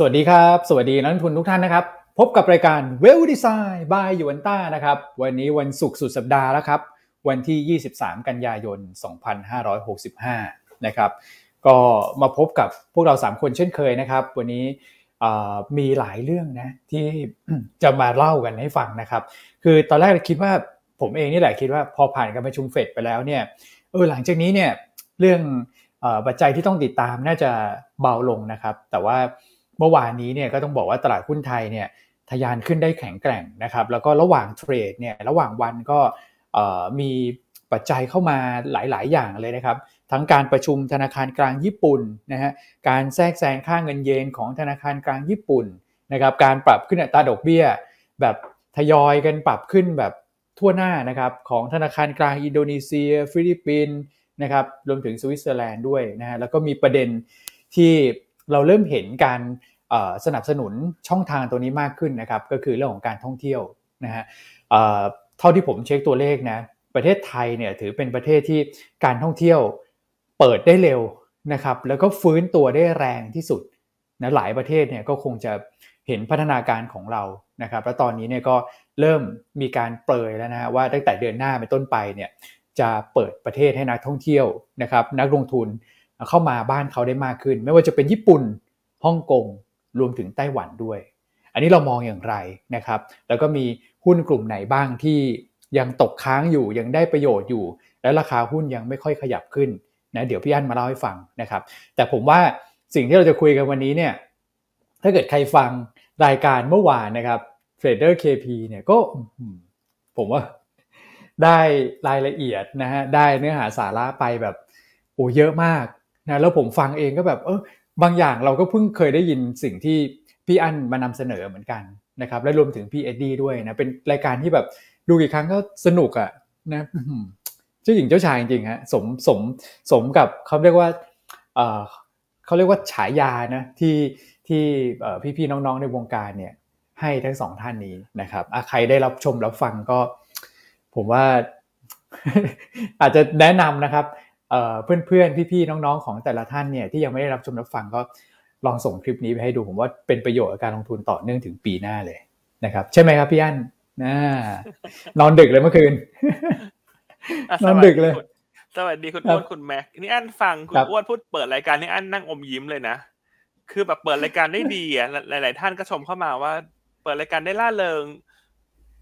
สวัสดีครับ สวัสดีนักลงทุนทุกท่านนะครับ พบกับรายการ Well Design by ยูนต้านะครับ วันนี้วันศุกร์สุดสัปดาห์แล้วครับ วันที่ 23 กันยายน 2565 นะครับ ก็มาพบกับพวกเรา 3 คนเช่นเคยนะครับ วันนี้มีหลายเรื่องนะที่จะมาเล่ากันให้ฟังนะครับ คือตอนแรกคิดว่าผมเองนี่แหละคิดว่าพอผ่านการประชุมเฟดไปแล้วเนี่ยเออหลังจากนี้เนี่ยเรื่องปัจจัยที่ต้องติดตามน่าจะเบาลงนะครับ แต่ว่า เมื่อวานนี้เนี่ยก็ต้องบอกว่าตลาดหุ้นไทยเนี่ยทยานขึ้นได้แข็งแกร่งนะครับ แล้วก็ระหว่างเทรดเนี่ยระหว่างวันก็มีปัจจัยเข้ามาหลาย ๆ อย่างเลยนะครับ ทั้งการประชุมธนาคารกลางญี่ปุ่นนะฮะการแทรกแซงค่าเงินเยนของธนาคารกลางญี่ปุ่นนะครับการปรับขึ้นอัตราดอกเบี้ย แบบทยอยกันปรับขึ้นแบบทั่วหน้านะครับของธนาคารกลางอินโดนีเซีย ฟิลิปปินส์นะครับรวมถึงสวิตเซอร์แลนด์ด้วยนะฮะแล้วก็มีประเด็นที่ เราเริ่มเห็นการสนับสนุนช่องทางตัวนี้มากขึ้นนะครับ ก็คือเรื่องของการท่องเที่ยวนะฮะเท่าที่ผมเช็คตัวเลขนะประเทศไทยเนี่ยถือเป็นประเทศที่การท่องเที่ยวเปิดได้เร็วนะครับ แล้วก็ฟื้นตัวได้แรงที่สุดนะหลายประเทศเนี่ยก็คงจะเห็นพัฒนาการของเรานะครับ แล้วตอนนี้เนี่ยก็เริ่มมีการเปรยแล้วนะว่าตั้งแต่เดือนหน้าเป็นต้นไปเนี่ยจะเปิดประเทศให้นักท่องเที่ยวนะครับ นักลงทุน เข้ามาบ้านเขาได้มากขึ้น ไม่ว่าจะเป็นญี่ปุ่นฮ่องกงรวมถึงไต้หวันด้วย อันนี้เรามองอย่างไรนะครับ แล้วก็มีหุ้นกลุ่มไหนบ้างที่ยังตกค้างอยู่ยังได้ประโยชน์อยู่ และราคาหุ้นยังไม่ค่อยขยับขึ้นนะเดี๋ยวพี่อั้นมาเล่าให้ฟังนะครับ แต่ผมว่าสิ่งที่เราจะคุยกันวันนี้เนี่ยถ้าเกิดใครฟังรายการเมื่อวานนะครับ Trader KP เนี่ยก็ผมว่าได้รายละเอียดนะฮะได้เนื้อหาสาระไปแบบโอ้เยอะมาก นะแล้วผมฟังเองก็แบบเออบางอย่างเราก็เพิ่งเคยได้ยินสิ่งที่พี่อั้นมานำเสนอเหมือนกันนะครับและรวมถึงพี่เอ็ดดี้ด้วยนะเป็นรายการที่แบบดูกี่ครั้งก็สนุกอะนะเจ้าหญิงเจ้าชายจริงๆฮะสมสมสมกับเขาเรียกว่าเขาเรียกว่าฉายานะที่ที่พี่ๆน้องๆในวงการเนี่ยให้ทั้งสองท่านนี้นะครับใครได้รับชมรับฟังก็ ผมว่าอาจจะแนะนำนะครับ เพื่อนๆ พี่ๆ น้องๆ ของแต่ละท่านเนี่ยที่ยังไม่ได้รับชมรับฟังก็ลองส่งคลิปนี้ไปให้ดูผมว่าเป็นประโยชน์กับการลงทุนต่อเนื่องถึงปีหน้าเลยนะครับ ใช่ไหมครับพี่อั้นนอนดึกเลยเมื่อคืน นอนดึกเลย สวัสดีคุณอ้วนคุณแม็กนี่อั้นฟังคุณอ้วนพูดเปิดรายการนี่อั้นนั่งอมยิ้มเลยนะคือแบบเปิดรายการได้ดีอะหลาย ๆ ท่านก็ชมเข้ามาว่า เปิดรายการได้ล่าเริง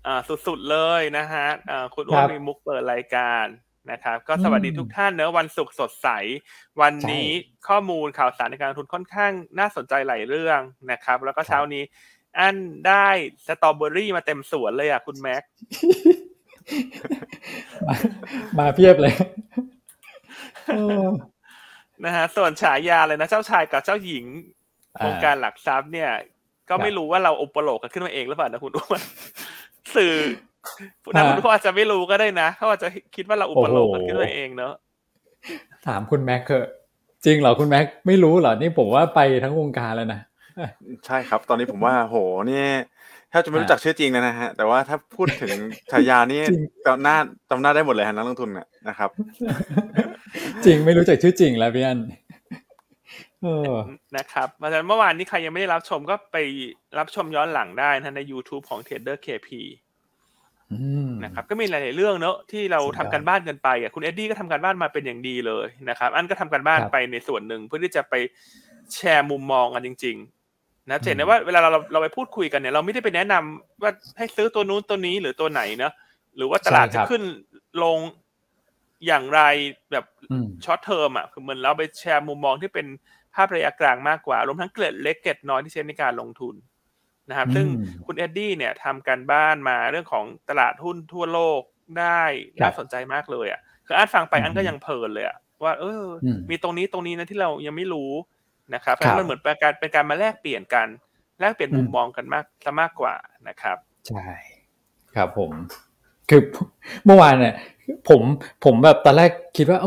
อ่าสุดๆเลยนะฮะอ่าคุณอ้วนมีมุกเปิดรายการ นะครับ ก็สวัสดีทุกท่านเนอะวันศุกร์สดใส วันนี้ข้อมูลข่าวสารในการลงทุนค่อนข้างน่าสนใจหลายเรื่องนะครับ แล้วก็เช้านี้ อันได้สตรอเบอรี่มาเต็มสวนเลยอะคุณแม็กมาเพียบเลยนะฮะส่วนฉายาเลยนะ เจ้าชายกับเจ้าหญิงโครงการหลักทรัพย์เนี่ย ก็ไม่รู้ว่าเราอุปโลกกันขึ้นมาเองหรือเปล่านะคุณอ้วนสื่อ นักลงทุนเขาอาจจะไม่รู้ก็ได้นะเขาอาจจะคิดว่าเราอุปโลกกันขึ้นมาเองเนอะถามคุณแม็กเถอะจริงเหรอคุณแม็กไม่รู้เหรอนี่ผมว่าไปทั้งวงการแล้วนะใช่ครับ ตอนนี้ผมว่าโหนี่ถ้าจะไม่รู้จักชื่อจริงเลยนะฮะ แต่ว่าถ้าพูดถึงฉายานี่จำหน้าจำหน้าได้หมดเลยฮะนักลงทุนนะครับ จริงไม่รู้จักชื่อจริงแล้วพี่อันนะครับเพราะฉะนั้นเมื่อวานนี้ใครยังไม่ได้รับชมก็ไปรับชมย้อนหลังได้นะใน YouTube ของ Trader KP นะครับก็มีหลาย ๆ เรื่องเนอะที่เราทำการบ้านกันไปอะคุณเอ็ดดี้ก็ทำการบ้านมาเป็นอย่างดีเลยนะครับ อันก็ทำการบ้านไปในส่วนหนึ่งเพื่อที่จะไปแชร์มุมมองกันจริง ๆ นะเห็นได้ว่าเวลาเราเราไปพูดคุยกันเนี่ยเราไม่ได้ไปแนะนำว่าให้ซื้อตัวนู้นตัวนี้หรือตัวไหนเนาะหรือว่าตลาดจะขึ้นลงอย่างไรแบบ short term อะคือเหมือนเราไปแชร์มุมมองที่เป็นภาพระยะกลางมากกว่า รวมทั้งเกล็ดเล็กเกล็ดน้อยที่ใช้ในการลงทุน นะครับซึ่งคุณเอ็ดดี้เนี่ยทำการบ้านมาเรื่องของตลาดหุ้นทั่วโลกได้น่าสนใจมากเลยอะคืออ่านฟังไปอันก็ยังเพลินเลยอะว่า เออ มีตรงนี้ตรงนี้นะที่เรายังไม่รู้นะครับเพราะมันเหมือนเป็นการเป็นการมาแลกเปลี่ยนกันแลกเปลี่ยนมุมมองกันมากซะมากกว่านะครับ ใช่ครับผม คือเมื่อวานเนี่ยผมผมแบบตอนแรกคิดว่า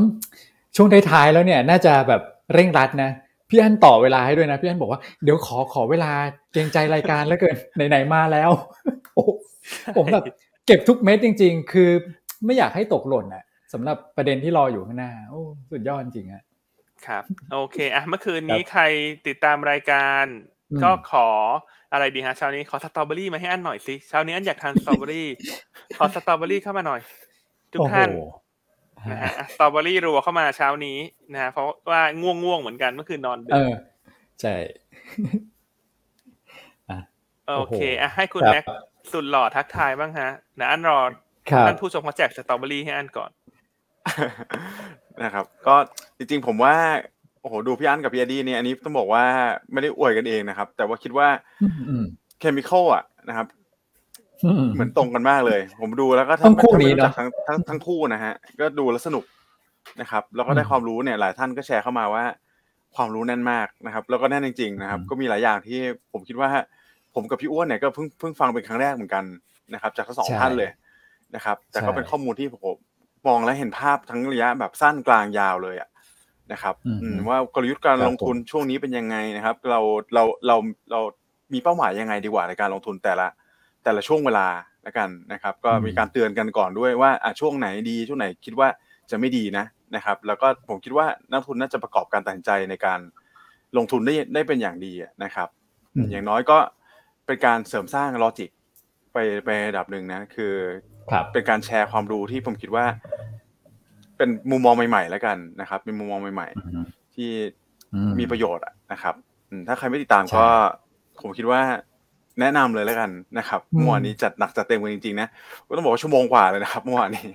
ช่วงท้ายๆแล้วเนี่ย น่าจะแบบเร่งรัดนะ พี่อันต่อเวลาให้ด้วยนะ พี่อันบอกว่าเดี๋ยวขอขอเวลาเกรงใจรายการแล้วเกินไหนๆมาแล้วผมแบบเก็บทุกเม็ดจริง ๆ คือไม่อยากให้ตกหล่นอะสำหรับประเด็นที่รออยู่ข้างหน้าโอ้สุดยอดจริงอะครับ โอเคอะเมื่อคืนนี้ใครติดตามรายการอืมก็ขออะไรดีฮะเช้านี้ขอสตรอเบอรี่มาให้อันหน่อยสิเช้านี้อันอยากทานสตรอเบอรี่ขอสตรอเบอรี่เข้ามาหน่อย ทุกท่านโอ้โห นะฮะอะสตรอเบอรี่รัวเข้ามาเช้านี้นะฮะเพราะว่าง่วงง่วงๆเหมือนกันเมื่อคืนนอนดึเอกอใช่โอเคโอ้โหอะให้คุณครับแม็กซ์สุดหล่อทักทายบ้างฮะนะอันรอครับท่านผู้ชมเขาแจกสตรอเบอรี่ให้อันก่อนนะครับ ก็จริงๆผมว่าโอ้โหดูพี่อันกับพี่อดีเนี่ยอันนี้ต้องบอกว่าไม่ได้อวยกันเองนะครับ แต่ว่าคิดว่าอืมอืมเคมีคอลอะนะครับอืม เหมือนตรงกันมากเลย ผมดูแล้วก็ต้องคู่นี้ถ้าไม่รู้จักเนอะทั้งทั้งทั้งคู่นะฮะ ก็ดูแล้วสนุกนะครับ แล้วก็ได้อืมความรู้เนี่ย หลายท่านก็แชร์เข้ามาว่า ความรู้แน่นมากนะครับ แล้วก็แน่นจริง ๆ นะครับอืมก็มีหลายอย่างที่ผมคิดว่า ผมกับพี่อ้วนเนี่ยก็เพิ่งเพิ่งฟังเป็นครั้งแรกเหมือนกันนะครับ จากทั้งสองใช่ท่านเลยนะครับ แต่ก็ใช่เป็นข้อมูลที่ผมมองและเห็นภาพทั้งระยะแบบสั้นกลางยาวเลยอะนะครับอืมอืมว่ากลยุทธ์การครับลงทุนช่วงนี้เป็นยังไงนะครับ เราเราเราเรามีเป้าหมายยังไงดีกว่าในการลงทุนแต่ละ แต่ละช่วงเวลาละกันนะครับ ก็อืมมีการเตือนกันก่อนด้วยว่าอะช่วงไหนดีช่วงไหนคิดว่าจะไม่ดีนะนะครับ แล้วก็ผมคิดว่านักทุนน่าจะประกอบการตัดสินใจในการลงทุนได้ได้เป็นอย่างดีอะนะครับอืมอย่างน้อยก็เป็นการเสริมสร้างลอจิกไปไประดับหนึ่งนะคือครับเป็นการแชร์ความรู้ที่ผมคิดว่า เป็นมุมมองใหม่ๆแล้วกันนะครับ เป็นมุมมองใหม่อืมๆที่อืมีประโยชน์อะนะครับอืมถ้าใครไม่ติดตามใช่ก็ผมคิดว่า แนะนำเลยแล้วกันนะครับอืมเมื่อวานนี้จัดหนักจัดเต็มกันจริงๆนะก็ต้องบอกว่าชั่วโมงกว่าเลยนะครับเมื่อวานนี้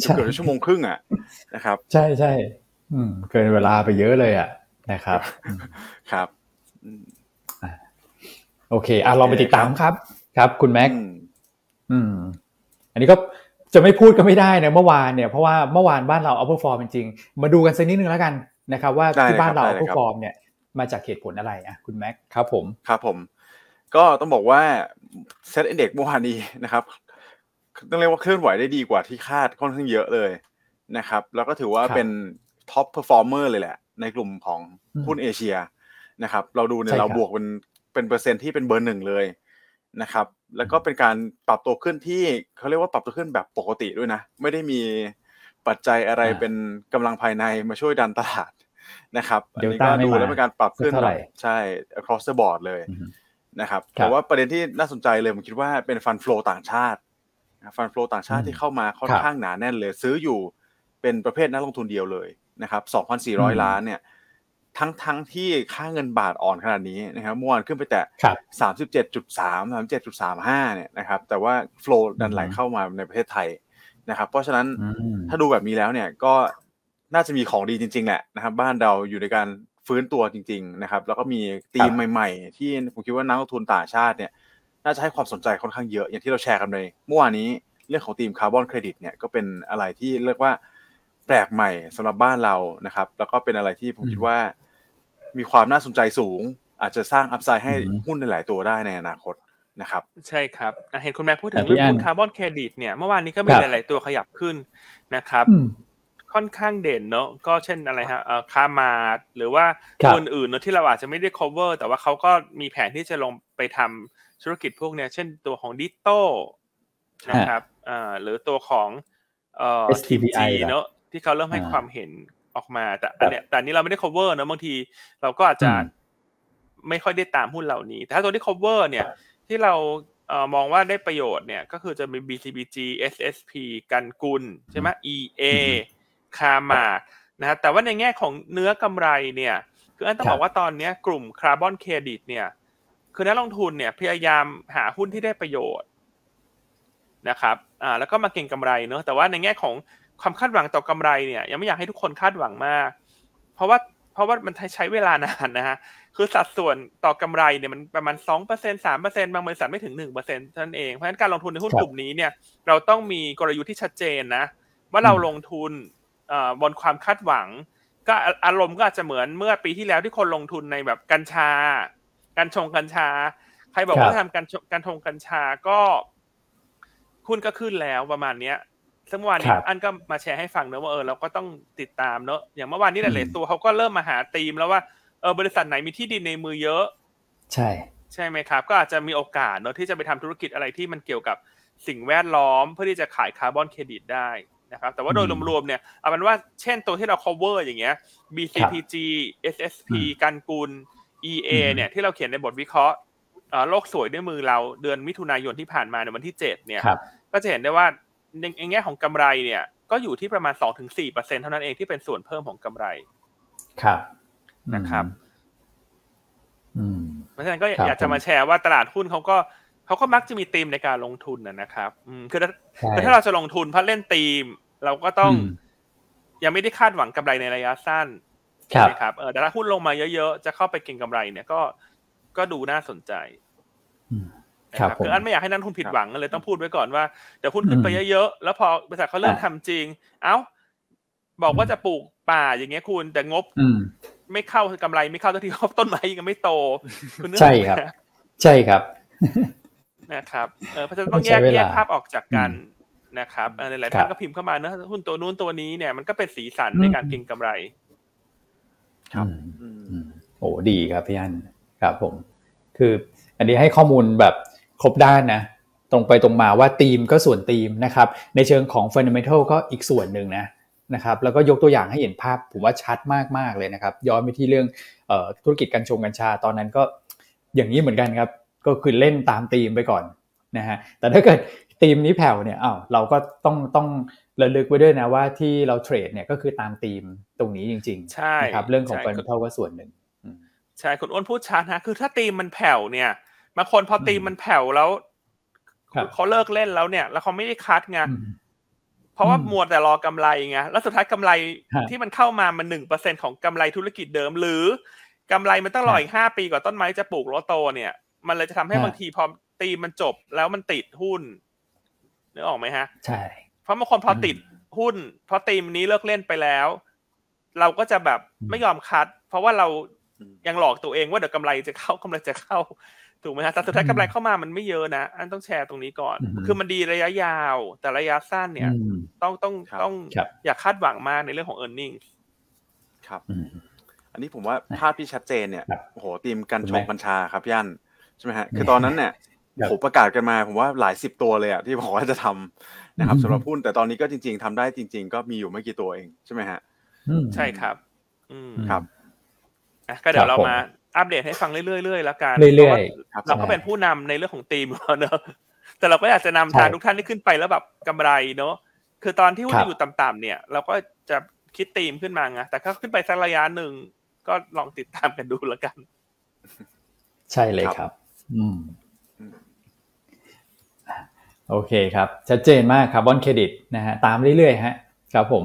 ใช่เกือบจะชั่วโมงครึ่งอะนะครับ ใช่ใช่อืมเกินเวลาไปเยอะเลยอะนะครับอืมครับอืมโอเคอะลองไปติดตามครับ ครับ คุณแม็กอืมอืม อันนี้ก็จะไม่พูดก็ไม่ได้นะเมื่อวานเนี่ยเพราะว่าเมื่อวานบ้านเราเอาเ r อร์ฟอร์มจริงๆมาดูกันสักนิดนึงแล้วกันนะครับ ว่าได้ที่บ้านเลยครับเราได้เอาเลยเ r อครับร์ฟอร์มเนี่ยมาจากเหตุผลอะไรอะคุณแม็กครับผมครับผม ก็ต้องบอกว่า SET Index เมื่อวานนี้นะครับต้องเรียกว่าเคลื่อนไหวได้ดีกว่าที่คาดค่อนข้างเยอะเลยนะครับ แล้วก็ถือว่าครับเป็น top performer เลยแหละ ในกลุ่มของอืมหุ้นเอเชียนะครับ เราดูเนี่ยใช่ครัเราบวกเป็นเป็นเปอร์เซ็นต์ที่เป็นเบอร์หนึ่งเลยนะครับ แล้วก็เป็นการปรับตัวขึ้นที่เขาเรียกว่าปรับตัวขึ้นแบบปกติด้วยนะ ไม่ได้มีปัจจัยอะไรอ่าเป็นกำลังภายในมาช่วยดันตลาดนะครับ อันนี้ Delta ก็ดูไม่มาแล้วเป็นการปรับขึ้นสักเท่าไหร่ใช่ across the board เลยอืม นะครับครับแต่ว่าประเด็นที่น่าสนใจเลยผมคิดว่าเป็นฟันฟลอต่างชาติฟันฟลอต่างชาติอืมที่เข้ามาค่อนครับข้างหนาแน่นเลย ซื้ออยู่เป็นประเภทนักลงทุนเดียวเลยนะครับอืม2,400 ล้านเนี่ยทั้งทั้งที่ค่าเงินบาทอ่อนขนาดนี้นะครับเมื่อวานขึ้นไปแต่ครับ37.3 37.35เนี่ยนะครับแต่ว่าฟลอดันไหลอืมเข้ามาในประเทศไทยนะครับ เพราะฉะนั้นอืมถ้าดูแบบนี้แล้วเนี่ยก็น่าจะมีของดีจริง ๆ แหละนะครับ บ้านเราอยู่ในการ ฟื้นตัวจริง ๆ นะครับ แล้วก็มีธีมใหม่ ๆ ที่ผมคิดว่านักลงทุนต่างชาติเนี่ยน่าจะให้ความสนใจค่อนข้างเยอะอย่างที่เราแชร์กันในเมื่อวานนี้เรื่องของธีมคาร์บอนเครดิตเนี่ยก็เป็นอะไรที่เรียกว่าแปลกใหม่สำหรับบ้านเรานะครับ แล้วก็เป็นอะไรที่ผมอืมคิดว่า มีความน่าสนใจสูง อาจจะสร้างอัพไซด์ให้อืมหุ้นในหลายตัวได้ในอนาคตนะครับใช่ครับอะเห็นคุณแม่พูดถึอะงพี่เรื่องอั้นหุ้นคาร์บอนเครดิตเนี่ยเมื่อวานนี้ก็มีครับหลาย ๆ ตัวขยับขึ้นนะครับอืม ค่อนข้างเด่นเนอะก็เช่นอะไรฮะเอ่อคามาดหรือว่าครับตัวอื่นๆเนอะที่เราอาจจะไม่ได้ cover แต่ว่าเขาก็มีแผนที่จะลงไปทำธุรกิจพวกเนี้ย เช่นตัวของดิโต้นะครับอ่าหรือตัวของเอ่อ STPI เนอะที่เขาเริ่มให้อ่าความเห็นออกมาแต่อันเนี้ยแต่อันนี้เราไม่ได้ cover เนอะบางทีเราก็อาจจะอืมไม่ค่อยได้ตามหุ้นเหล่านี้ แต่ถ้าตัวที่ cover เนี่ย ที่เราเอ่อมองว่าได้ประโยชน์เนี่ย ก็คือจะมี BCPG SSP กันกุลใช่ไหม EA คามาดนะฮะแต่ว่าในแง่ของเนื้อกำไรเนี่ยคืออันต้องบอกว่าตอนนี้กลุ่มคาร์บอนเครดิตเนี่ยคือนักลงทุนเนี่ยพยายามหาหุ้นที่ได้ประโยชน์นะครับอ่าแล้วก็มาเก็งกำไรเนอะแต่ว่าในแง่ของความคาดหวังต่อกำไรเนี่ยยังไม่อยากให้ทุกคนคาดหวังมาก เพราะว่าเพราะว่ามันใช้เวลานานนะฮะคือสัดส่วนต่อกำไรเนี่ยมันประมาณสองเปอร์เซ็นสามเปอร์เซ็นบางบริษัทไม่ถึงหนึ่งเปอร์เซ็นต์เท่านั้นเองเพราะฉะนั้นการลงทุนในหุ้นกลุ่มนี้เนี่ยเราต้องมีกลยุทธ์ที่ชัดเจนนะว่าเราลงทุน บนความคาดหวัง ก็อะอารมณ์ก็อาจจะเหมือนเมื่อปีที่แล้วที่คนลงทุนในแบบกัญชากัญชงกัญชา ใครบอกครับว่าทำการชงการชงกัญชาก็หุ้นก็ขึ้นแล้วประมาณเนี้ยซึ่งเมื่อวานนี้ครับอันก็มาแชร์ให้ฟังเนอะว่าเออเราก็ต้องติดตามเนอะอย่างเมื่อวานนี้อืมหลายๆตัวเขาก็เริ่มมาหาธีมแล้วว่าเออบริษัทไหนมีที่ดินในมือเยอะ ใช่ ใช่ไหมครับ ก็อาจจะมีโอกาสเนอะที่จะไปทำธุรกิจอะไรที่มันเกี่ยวกับสิ่งแวดล้อม เพื่อที่จะขายคาร์บอนเครดิตได้ นะครับแต่ว่าโดยอืมรวมๆเนี่ยเอาเป็นว่าเช่นตัวที่เรา cover อย่างเงี้ย BCPG SSP อืมกันกุล EA อืมเนี่ยที่เราเขียนในบทวิเคราะห์เอ่อโลกสวยด้วยมือเราเดือนมิถุนายนที่ผ่านมาในวันที่เจ็ดเนี่ยครับก็จะเห็นได้ว่าในในแง่ของกำไรเนี่ย ก็อยู่ที่ประมาณสองถึงสี่เปอร์เซ็นเท่านั้นเองที่เป็นส่วนเพิ่มของกำไร ครับนะครับอืมเพราะฉะนั้นก็ครับอยากจะมาแชร์ว่าตลาดหุ้นเขาก็ เขาก็มักจะมีธีมในการลงทุนนะนะครับอืมคือถ้าใช่คือถ้าเราจะลงทุนเพราะเล่นธีม เราก็ต้องอืมยังไม่ได้คาดหวังกำไรในระยะสั้นครัใช่บไหมครับเออแต่ถ้าหุ้นลงมาเยอะๆ จะเข้าไปเก็งกำไรเนี่ยก็ก็ดูน่าสนใจอืมนะครับผมคืออันไม่อยากให้นักลงทุนผิดหวังก็เลยต้องพูดไว้ก่อนว่าเดี๋ยวหุ้นขึ้นไปอืมเยอะๆ แล้วพอบริษัทเขาเริ่มอะทำจริง เอ้า บอกว่าจะปลูกป่าอย่างเงี้ยคุณแต่งบอืมไม่เข้ากำไรไม่เข้าสักทีเพราะต้นไม้ยังไม่โตคุณนึกอใช่อกไหมครับ ใช่ครับ นะครับเออเพราะฉะนั้นต้องแยใช้กเวลาแยกภาพออกจากกันนะครับเออหลายๆครับท่านก็พิมพ์เข้ามาเนอะหุ้นตัวนู้นตัวนี้เนี่ยมันก็เป็นสีสันในการเก็งกำไร ครับอืมอืมอืมโอ้ดีครับพี่อันครับผม คืออันนี้ให้ข้อมูลแบบครบด้านนะตรงไปตรงมาว่าธีมก็ส่วนธีมนะครับ ในเชิงของ fundamental ก็อีกส่วนหนึ่งนะนะครับแล้วก็ยกตัวอย่างให้เห็นภาพผมว่าชัดมากๆเลยนะครับ ย้อนไปที่เรื่องเอ่อธุรกิจกัญชงกัญชาตอนนั้นก็อย่างนี้เหมือนกันครับ ก็คือเล่นตามธีมไปก่อนนะฮะแต่ถ้าเกิดธีมนี้แผ่วเนี่ยอ้าวเราก็ต้องต้องระลึกไว้ด้วยนะว่าที่เราเทรดเนี่ยก็คือตามธีมตรงนี้จริงๆใช่นะครับเรื่องของใช่ fundamental ก็ส่วนหนึ่งอืมใช่คุณอ้วนพูดชัดนะคือถ้าตีมมันแผ่วเนี่ยบางคนพอตีมมันแผ่วแล้วครับเขาเลิกเล่นแล้วเนี่ย แล้วเขาไม่ได้คัดไงอืมเพราะว่าอืมมัวแต่รอกำไรไงแล้วสุดท้ายกำไรฮะที่มันเข้ามามันหนึ่งเปอร์เซ็นของกำไรธุรกิจเดิม หรือกำไรมันต้องรอฮะอีกห้าปีกว่าต้นไม้จะปลูกแล้วโตเนี่ย มันเลยจะทำให้ฮะบางทีพอตีมมันจบแล้วมันติดหุ้นนึกออกไหมฮะ ใช่ เพราะบางคนพออมติดหุ้นเพราะตีมนี้เลิกเล่นไปแล้ว เราก็จะแบบอืมไม่ยอมคัด เพราะว่าเราอืมยังหลอกตัวเองว่าเดี๋ยวกำไรจะเข้ากำไรจะเข้าถูกไหมฮะแต่สุดท้ายกำไรเข้ามามันไม่เยอะนะอันต้องแชร์ตรงนี้ก่อนอืมคือมันดีระยะยาว แต่ระยะสั้นเนี่ยอืมต้องต้องครับต้องครับอย่าคาดหวังมากในเรื่องของ e a r n i n g ครับอืมอันนี้ผมว่าภาพที่ชัดเจนเนี่ยครับโอ้โหทีมกันคุณชแม่งกัญชาครับย่าน ใช่ไหมฮะเนี่ยคือตอนนั้นเนี่ยครับผมประกาศกันมาผมว่าหลายสิบตัวเลยอะที่บอกว่าจะทำนะครับอืมสำหรับหุ้นแต่ตอนนี้ก็จริง ๆทำได้จริง ๆ ก็มีอยู่ไม่กี่ตัวเองใช่ไหมฮะอืมใช่ครับ อืมครับอะก็เดี๋ยวครับเราผมมาอัปเดตให้ฟังเรื่อยๆเรื่อยๆแล้วกันเรื่อยๆพาะว่าครับเราก็เป็นผู้นำในเรื่องของทีมเนอะแต่เราก็อยากจะนำใช่ทางทุกท่านที่ขึ้นไปแล้วแบบกำไรเนอะคือตอนที่หุ้นครับอยู่ต่ำๆเนี่ย เราก็จะคิดธีมขึ้นมาไงแต่ถ้าขึ้นไปสักระยะหนึ่งก็ลองติดตามกันดูแล้วกัน ใช่เลยครับครับ อืมอืมโอเคครับ ชัดเจนมากคาร์บอนเครดิตนะฮะตามเรื่อยๆฮะครับผม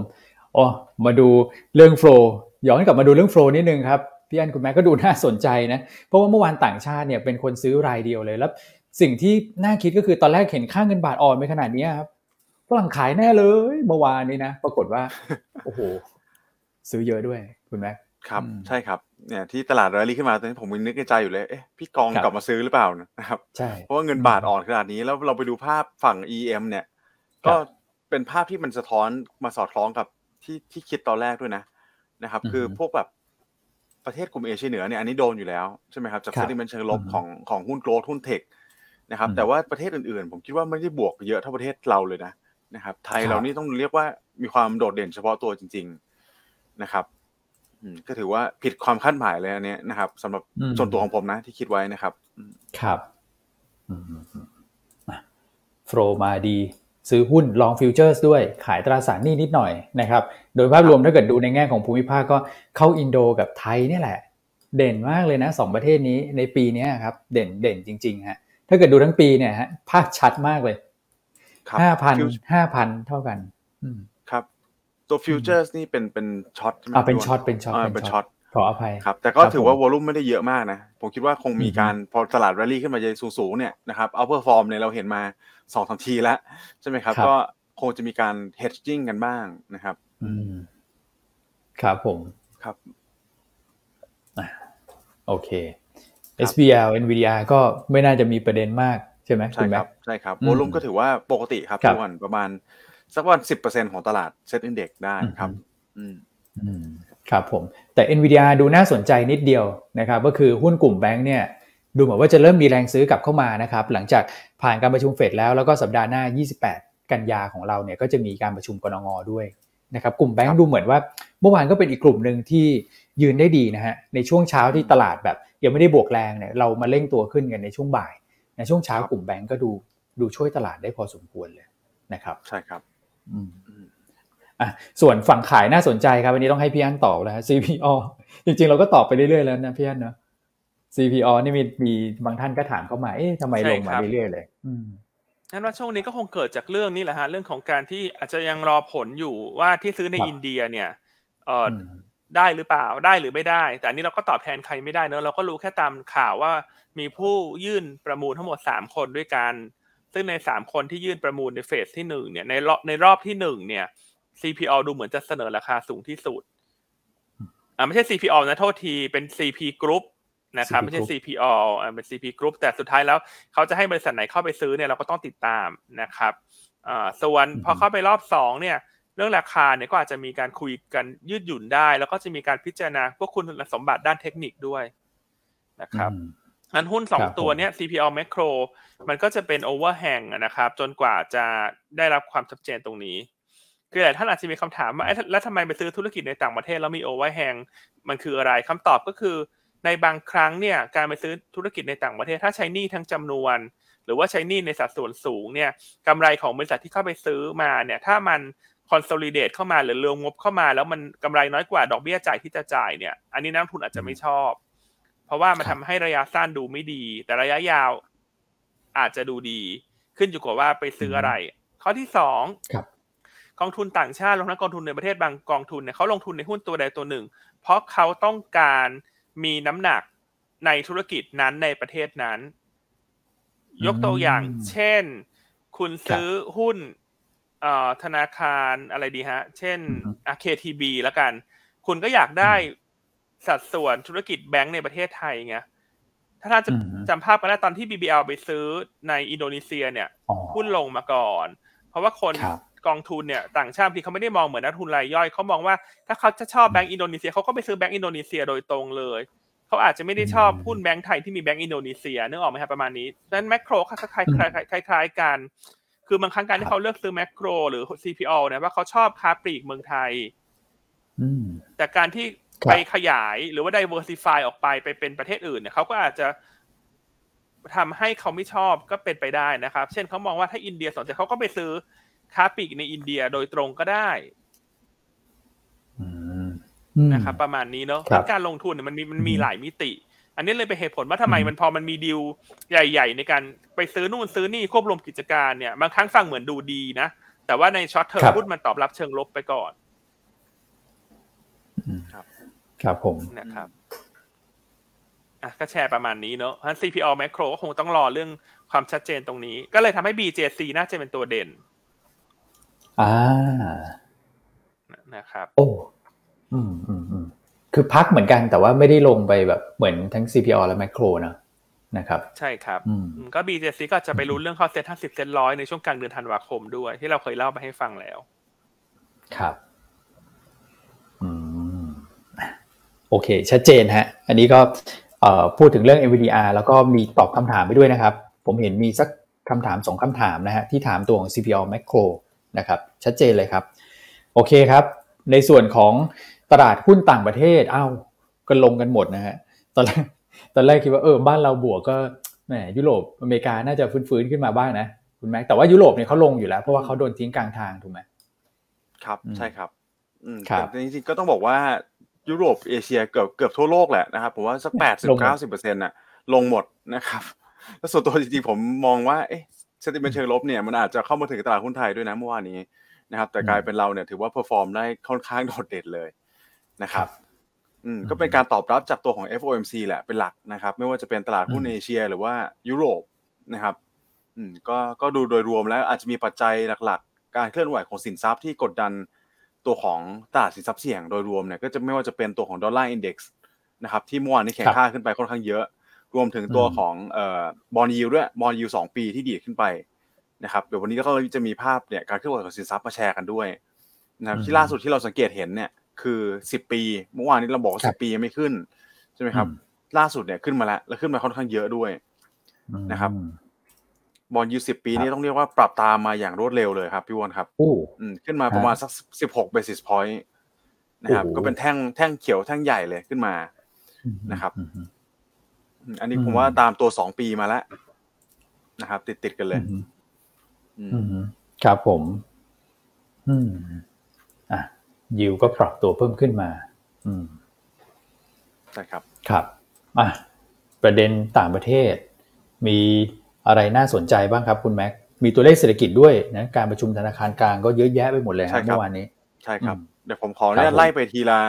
โอ้มาดูเรื่องโฟล์ย้อนกลับมาดูเรื่องโฟล์นิดนึงครับพี่อันคุณแม่ก็ดูน่าสนใจนะ เพราะว่าเมื่อวานต่างชาติเนี่ยเป็นคนซื้อรายเดียวเลยแล้ว สิ่งที่น่าคิดก็คือตอนแรกเห็นค่าเงินบาทอ่อนไปขนาดเนี้ยครับฝรั่งขายแน่เลยเมื่อวานนี้นะ ปรากฏว่า โอ้โห ซื้อเยอะด้วยคุณแม่ครับอืมใช่ครับ เนี่ยที่ตลาดแรลลี่ขึ้นมาตอนนี้ผมมีนึกในใจอยู่เลยเอ๊ะพี่กองครับกลับมาซื้อหรือเปล่านะครับใช่เพราะว่าเงินบาทอ่อนขนาดนี้แล้วเราไปดูภาพฝั่ง EM เนี่ย ก็เป็นภาพที่มันสะท้อนมาสอดคล้องกับที่ที่คิดตอนแรกด้วยนะนะครับอือฮึคือพวกแบบประเทศกลุ่มเอเชียเหนือเนี่ยอันนี้โดนอยู่แล้วใช่ไหมครับจากครับเซติมเมนเชิงลบอือฮึของของหุ้นโกลด์หุ้นเทคนะครับอืมแต่ว่าประเทศอื่นๆ ผมคิดว่าไม่ได้บวกเยอะเท่าประเทศเราเลยนะนะครับ ไทยครับเรานี่ต้องเรียกว่ามีความโดดเด่นเฉพาะตัวจริง ๆนะครับอืม ก็ถือว่าผิดความคาดหมายเลยอันเนี้ยนะครับสำหรับอืมส่วนตัวของผมนะที่คิดไว้นะครับอืมครับ flow มาดีซื้อหุ้น long futures ด้วยขายตราสารหนี้นิดหน่อยนะครับ โดยภาพรวมถ้าเกิดดูในแง่ของภูมิภาคก็เข้าอินโดกับไทยเนี่ยแหละ เด่นมากเลยนะสองประเทศนี้ในปีเนี้ยครับเด่นเด่นจริงๆฮะถ้าเกิดดูทั้งปีเนี่ยฮะภาพชัดมากเลยครับห้าพัน Fut- ห้าพันเท่ากัน อืมครับ ตัวฟิวเจอร์สนี่เป็นเป็นช็อตใช่ไหมอ่าเป็นพี่วช็อตเป็นช็อตาเป็เป็นนช็ช็ออตตขออภัยครับ แต่ก็ครับถือว่าผมวอลุ่มไม่ได้เยอะมากนะ ผมคิดว่าคงมีอือฮึการพอตลาดแรลลี่ขึ้นมาจะสูงๆเนี่ยนะครับเอาเปอร์ฟอร์มเนี่ยเราเห็นมาสองสามทีแล้ว ใช่ไหมครับ ก็คงจะมีการ hedging กันบ้างนะครับอืมครับผมครับโอเค SBL NVDR ก็ไม่น่าจะมีประเด็นมากใช่ไหมใช่คุณคแม็รักบใช่ครับอืมวอลุ่มก็ถือว่าปกติครับครับทุกวันประมาณ สักวันสิบเปอร์เซ็นของตลาดเซ็ตอินเด็กได้ครับอืมอืมครับผม แต่ NVIDIA ดูน่าสนใจนิดเดียวนะครับ ก็คือหุ้นกลุ่มแบงค์เนี่ย ดูเหมือนว่าจะเริ่มมีแรงซื้อกลับเข้ามานะครับ หลังจากผ่านการประชุมเฟดแล้วแล้วก็สัปดาห์หน้า 28 กันยาของเราเนี่ยก็จะมีการประชุมกรงงด้วยนะครับกลุ่มแบงครัค์บดูเหมือนว่าเมื่อวานก็เป็นอีกกลุ่มหนึ่งที่ยืนได้ดีนะฮะในช่วงเช้าที่ตลาดแบบยังไม่ได้บวกแรงเนี่ยเรามาเร่งตัวขึ้นกันในช่วงบ่ายในช่วงเช้ากลุ่มแบงก์ก็ดูดูช่วยตลาดได้พอสมควรเลยนะครับ ใช่ครับ อืมอะส่วนฝั่งขายน่าสนใจครับวันนี้ต้องให้พี่อันตอบแล้ว CPO จริงๆ เราก็ตอบไปเรื่อยๆแล้วนะพี่อันเนาะ CPO นี่มีมีบางท่านก็ถามเข้ามา เอ๊ะทำไมลงมาเรื่อยๆเลยอืมงั้นว่าช่วงนี้ก็คงเกิดจากเรื่องนี้แหละฮะเรื่องของการที่อาจจะยังรอผลอยู่ว่าที่ซื้อในครับอินเดียเนี่ยเออออืมได้หรือเปล่าได้หรือไม่ได้ แต่อันนี้เราก็ตอบแทนใครไม่ได้เนอะเราก็รู้แค่ตามข่าวว่ามีผู้ยื่นประมูลทั้งหมดสามคนด้วยกัน ซึ่งในสามคนที่ยื่นประมูลในเฟสที่หนึ่งเนี่ยในรอบในรอบที่หนึ่งเนี่ย CPO ดูเหมือนจะเสนอราคาสูงที่สุดอ่าไม่ใช่ CPO นะโทษทีเป็น CP Group นะครับ CP ไม่ใช่ Group CPO อ่าเป็น CP Group แต่สุดท้ายแล้วเขาจะให้บริษัทไหนเข้าไปซื้อเนี่ยเราก็ต้องติดตามนะครับอ่าส่วนอืมพอเข้าไปรอบสองเนี่ยเรื่องราคาเนี่ยก็อาจจะมีการคุยกันยืดหยุ่นได้ แล้วก็จะมีการพิจารณาพวกคุณสมบัติด้านเทคนิคด้วยนะครับ อืมอันหุ้นสองครับตัวเนี้ย CPO Macro มันก็จะเป็น overhang อะนะครับ จนกว่าจะได้รับความชัดเจนตรงนี้คือหลายท่านอาจจะมีคำถามว่าเอ๊ะแล้วทำไมไปซื้อธุรกิจในต่างประเทศแล้วมี overhang มันคืออะไรคำตอบก็คือในบางครั้งเนี่ยการไปซื้อธุรกิจในต่างประเทศ ถ้าใช้หนี้ทั้งจำนวน หรือว่าใช้หนี้ในสัดส่วนสูงเนี่ยกำไรของบริษัทที่เข้าไปซื้อมาเนี่ยถ้ามัน consolidate เข้ามาหรือรวมงบเข้ามา แล้วมันกำไรน้อยกว่าดอกเบี้ยจ่ายที่จะจ่ายเนี่ยอันนี้นักลงทุนอาจจะไม่ชอบ เพราะว่ามันครัทำบให้ระยะสั้นดูไม่ดี แต่ระยะยาวอาจจะดูดี ขึ้นอยู่กับว่าไปซื้ออะไร ข้อที่สองครับกองทุนต่างชาติรวมทั้งกองทุนในประเทศบางกองทุนเนี่ยเขาลงทุนในหุ้นตัวใดตัวหนึ่ง เพราะเขาต้องการมีน้ำหนักในธุรกิจนั้นในประเทศนั้น ยกตัวอย่างอืมเช่น คุณซื้อหุ้นเอ่อธนาคารอะไรดีฮะ เช่นอือฮึอะ KTB แล้วกัน คุณก็อยากได้ สัดส่วนธุรกิจแบงก์ในประเทศไทยไงถ้าท่านจะอืมจำภาพกันได้ตอนที่ BBL ไปซื้อในอินโดนีเซียเนี่ยอ๋อหุ้นลงมาก่อน เพราะว่าคนครับกองทุนเนี่ยต่างชาติที่เขาไม่ได้มองเหมือนนักทุนรายย่อยเขามองว่าถ้าเขาจะชอบแบงก์อินโดนีเซียเขาก็ไปซื้อแบงก์อินโดนีเซียโดยตรงเลยเขาอาจจะไม่ได้ชอบอืมหุ้นแบงก์ไทยที่มีแบงก์อินโดนีเซียนึกออกไหมครับประมาณนี้ดังนั้นแมคโครคล้ายอืมๆคล้ายๆคล้ายๆกัน คือบางครั้งการที่เขาเลือกซื้อแมคโครหรือ CPALL เนี่ยว่าเขาชอบค้าปลีกเมืองไทยอืมแต่การที่ครับ ไปขยายหรือว่า diversify ออกไปไปเป็นประเทศอื่นเนี่ยเขาก็อาจจะทำให้เขาไม่ชอบก็เป็นไปได้นะครับ เช่นเขามองว่าถ้าอินเดียสนใจเขาก็ไปซื้อค้าปลีกในอินเดียโดยตรงก็ได้อืมอืมนะครับประมาณนี้เนาะครับการลงทุนเนี่ยมันมีมันมีอืมหลายมิติ อันนี้เลยเป็นเหตุผลว่าทำไมอืมมันพอมันมีดีลใหญ่ ๆ ในการไปซื้อนู่นซื้อนี่ควบรวมกิจการเนี่ยบางครั้งฟังเหมือนดูดีนะ แต่ว่าในช็อตเทอมครับหุ้นมันตอบรับเชิงลบไปก่อนครับ ผมนะครับอะก็แชร์ประมาณนี้เนอะเพราะฉะนั้น CPO Macro ก็คงต้องรอเรื่องความชัดเจนตรงนี้ ก็เลยทำให้ BJC น่าจะเป็นตัวเด่นอ่านะครับ โอ้อืมอืมอืมคือพักเหมือนกันแต่ว่าไม่ได้ลงไปแบบเหมือนทั้ง CPO และ Macro นะนะครับ ใช่ครับอืมอืมก็ BJC ก็จะไปรู้นเรื่องเข้าเซ็ตห้าสิบเซ็ตร้อยในช่วงกลางเดือนธันวาคมด้วย ที่เราเคยเล่าไปให้ฟังแล้ว ครับ อืม โอเค ชัดเจนฮะ อันนี้ก็เอ่อพูดถึงเรื่อง NVDR แล้วก็มีตอบคำถามไปด้วยนะครับ ผมเห็นมีสักคำถามสองคำถามนะฮะที่ถามตัวของ CPO Macro นะครับ ชัดเจนเลยครับ โอเคครับ ในส่วนของตลาดหุ้นต่างประเทศอ้าวก็ลงกันหมดนะฮะ ตอนแรกตอนแรกคิดว่าเออบ้านเราบวกก็แหมยุโรปอเมริกาน่าจะฟื้นๆขึ้นมาบ้างนะคุณแม็กแต่ว่ายุโรปเนี่ยเขาลงอยู่แล้ว เพราะว่าเขาโดนทิ้งกลางทางถูกไหมครับอืมใช่ครับ อืมครับแต่จริงๆก็ต้องบอกว่า ยุโรปเอเชียเกือบเกือบทั่วโลกแหละนะครับผมว่าสักแปดสิบลงหมดเก้าสิบเปอร์เซ็นต์น่ะลงหมดนะครับแล้วส่วนตัวจริงๆผมมองว่าเอ๊ะ sentiment เชิงลบเนี่ยมันอาจจะเข้ามาถึงตลาดหุ้นไทยด้วยนะเมื่อวานนี้นะครับ แต่กลายเป็นเราเนี่ยถือว่า perform ได้ค่อนข้างโดดเด่นเลยนะครับอืมอืมก็เป็นการตอบรับจากตัวของ FOMC แหละเป็นหลักนะครับ ไม่ว่าจะเป็นตลาดหุ้นอืมเอเชีย หรือว่ายุโรปนะครับอืมก็ก็ดูโดยรวมแล้วอาจจะมีปัจจัยหลักๆ การเคลื่อนไหวของสินทรัพย์ที่กดดัน ตัวของตลาดสินทรัพย์เสี่ยงโดยรวมเนี่ยก็จะไม่ว่าจะเป็นตัวของ Dollar Index นะครับที่เมื่อวานนี้แข็งค่าขึ้นไปค่อนข้างเยอะ รวมถึงตัวอืมของเอ่อ bond yield ด้วย bond yield สองปีที่ดีดขึ้นไปนะครับเดี๋ยววันนี้ก็จะมีภาพเนี่ยการเคลื่อนไหวของสินทรัพย์มาแชร์กันด้วยนะครับที่ล่าสุดที่เราสังเกตเห็นเนี่ยคือสิบปี เมื่อวานนี้เราบอกว่าครัสิบปียังไม่ขึ้นใช่ไหมครับอืมล่าสุดเนี่ยขึ้นมาแล้ว แล้วขึ้นมาค่อนข้างเยอะด้วยนะครับอืม บอลยูสิบปีครับนี่ต้องเรียกว่าปรับตามมาอย่างรวดเร็วเลยครับพี่วอนครับโอ้อืมขึ้นมาประมาณสักสิบหกเบสิสพอยต์นะครับโอ้โหก็เป็นแท่งแท่งเขียวแท่งใหญ่เลยขึ้นมานะครับอืมอืมอืมอันนี้อืมผมว่าตามตัวสองปีมาแล้วนะครับ ติดติดๆกันเลยอืมอืมอืมครับผม อืมอะยิวก็ปรับตัวเพิ่มขึ้นมา อืมใช่ครับ ครับอะประเด็นต่างประเทศมี อะไรน่าสนใจบ้างครับคุณแม็ก มีตัวเลขเศรษฐกิจด้วยนะการประชุมธนาคารกลางก็เยอะแยะไปหมดเลยใช่ฮะครับเมื่อวานนี้ ใช่ครับอืมเดี๋ยวผมขอเนี่ยครับผมไล่ไปทีละ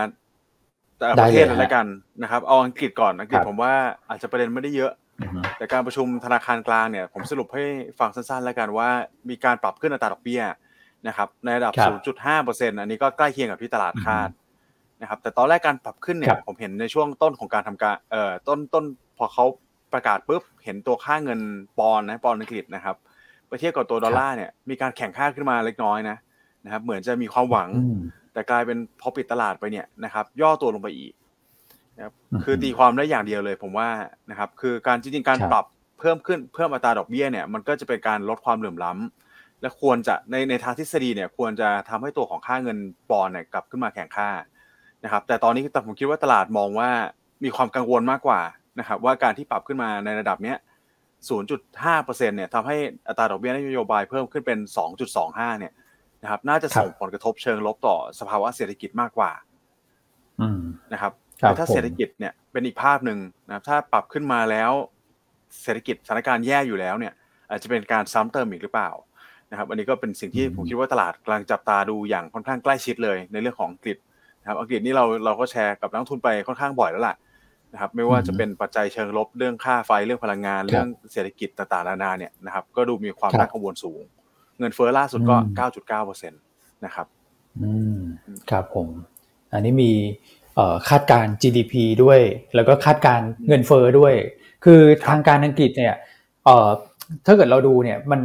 แต่ละได้ประเทศเลยเลยฮะแล้วกันนะครับ เอาอังกฤษก่อนอังกฤษครับผมว่าอาจจะประเด็นไม่ได้เยอะอือฮึแต่การประชุมธนาคารกลางเนี่ย ผมสรุปให้ฟังสั้นๆ แล้วกันว่ามีการปรับขึ้นอัตราดอกเบี้ยนะครับในระดับครับ0.5%อันนี้ก็ใกล้เคียงกับที่ตลาดอือฮึคาดนะครับแต่ตอนแรกการปรับขึ้นเนี่ครัยบผมเห็นในช่วงต้นของการทำการเอ่อต้นต้นพอเขา ประกาศปุ๊บเห็นตัวค่าเงินปอนด์นะปอนด์อังกฤษนะครับไปเทียบกับตัวดอลลาร์เนี่ยมีการแข่งค่าขึ้นมาเล็กน้อยนะนะครับ เหมือนจะมีความหวังอืมแต่กลายเป็นพอปิดตลาดไปเนี่ยนะครับ ย่อตัวลงไปอีกนะครับอืมคือตีความได้อย่างเดียวเลยผมว่านะครับ คือการจริงๆการครับปรับเพิ่มขึ้นเพิ่มอัตราดอกเบี้ยเนี่ยมันก็จะเป็นการลดความเหลื่อมล้ำและควรจะในในทางทฤษฎีเนี่ย ควรจะทำให้ตัวของค่าเงินปอนด์เนี่ยกลับขึ้นมาแข่งค่านะครับ แต่ตอนนี้แต่ผมคิดว่าตลาดมองว่ามีความกังวลมากกว่า นะครับว่าการที่ปรับขึ้นมาในระดับเนี้ย 0.5%เนี่ยทำให้อัตราดอกเบี้ยนโยบายเพิ่มขึ้นเป็น 2.25 เนี่ยนะครับ น่าจะส่งผลกระทบเชิงลบต่อสภาวะเศรษฐกิจมากกว่าอืมนะครับครับแต่ถ้าผมเศรษฐกิจเนี่ยเป็นอีกภาพหนึ่งนะครับ ถ้าปรับขึ้นมาแล้วเศรษฐกิจสถานการณ์แย่อยู่แล้วเนี่ย อาจจะเป็นการซ้ำเติมอีกหรือเปล่านะครับอันนี้ก็เป็นสิ่งที่ผมคิดว่าตลาดกำลังจับตาดูอย่างค่อนข้างใกล้ชิดเลยในเรื่องของอังกฤษนะครับอังกฤษนี่เราเราก็แชร์กับนักลงทุนไปค่อนข้างบ่อยแล้วล่ะ นะครับไม่ว่าจะเป็นปัจจัยเชิงลบเรื่องค่าไฟเรื่องพลังงาน เรื่องเศรษฐกิจต่างๆนานาเนี่ยนะครับก็ดูมีความครับน่ากังวลสูง เงินเฟ้อล่าสุดก็อืม9.9%นะครับอืมครับผม อันนี้มีเอ่อคาดการณ์ GDP ด้วย แล้วก็คาดการณ์เงินเฟอ้อด้วย คือครับทางการอังกฤษเนี่ยเอ่อถ้าเกิดเราดูเนี่ยมัน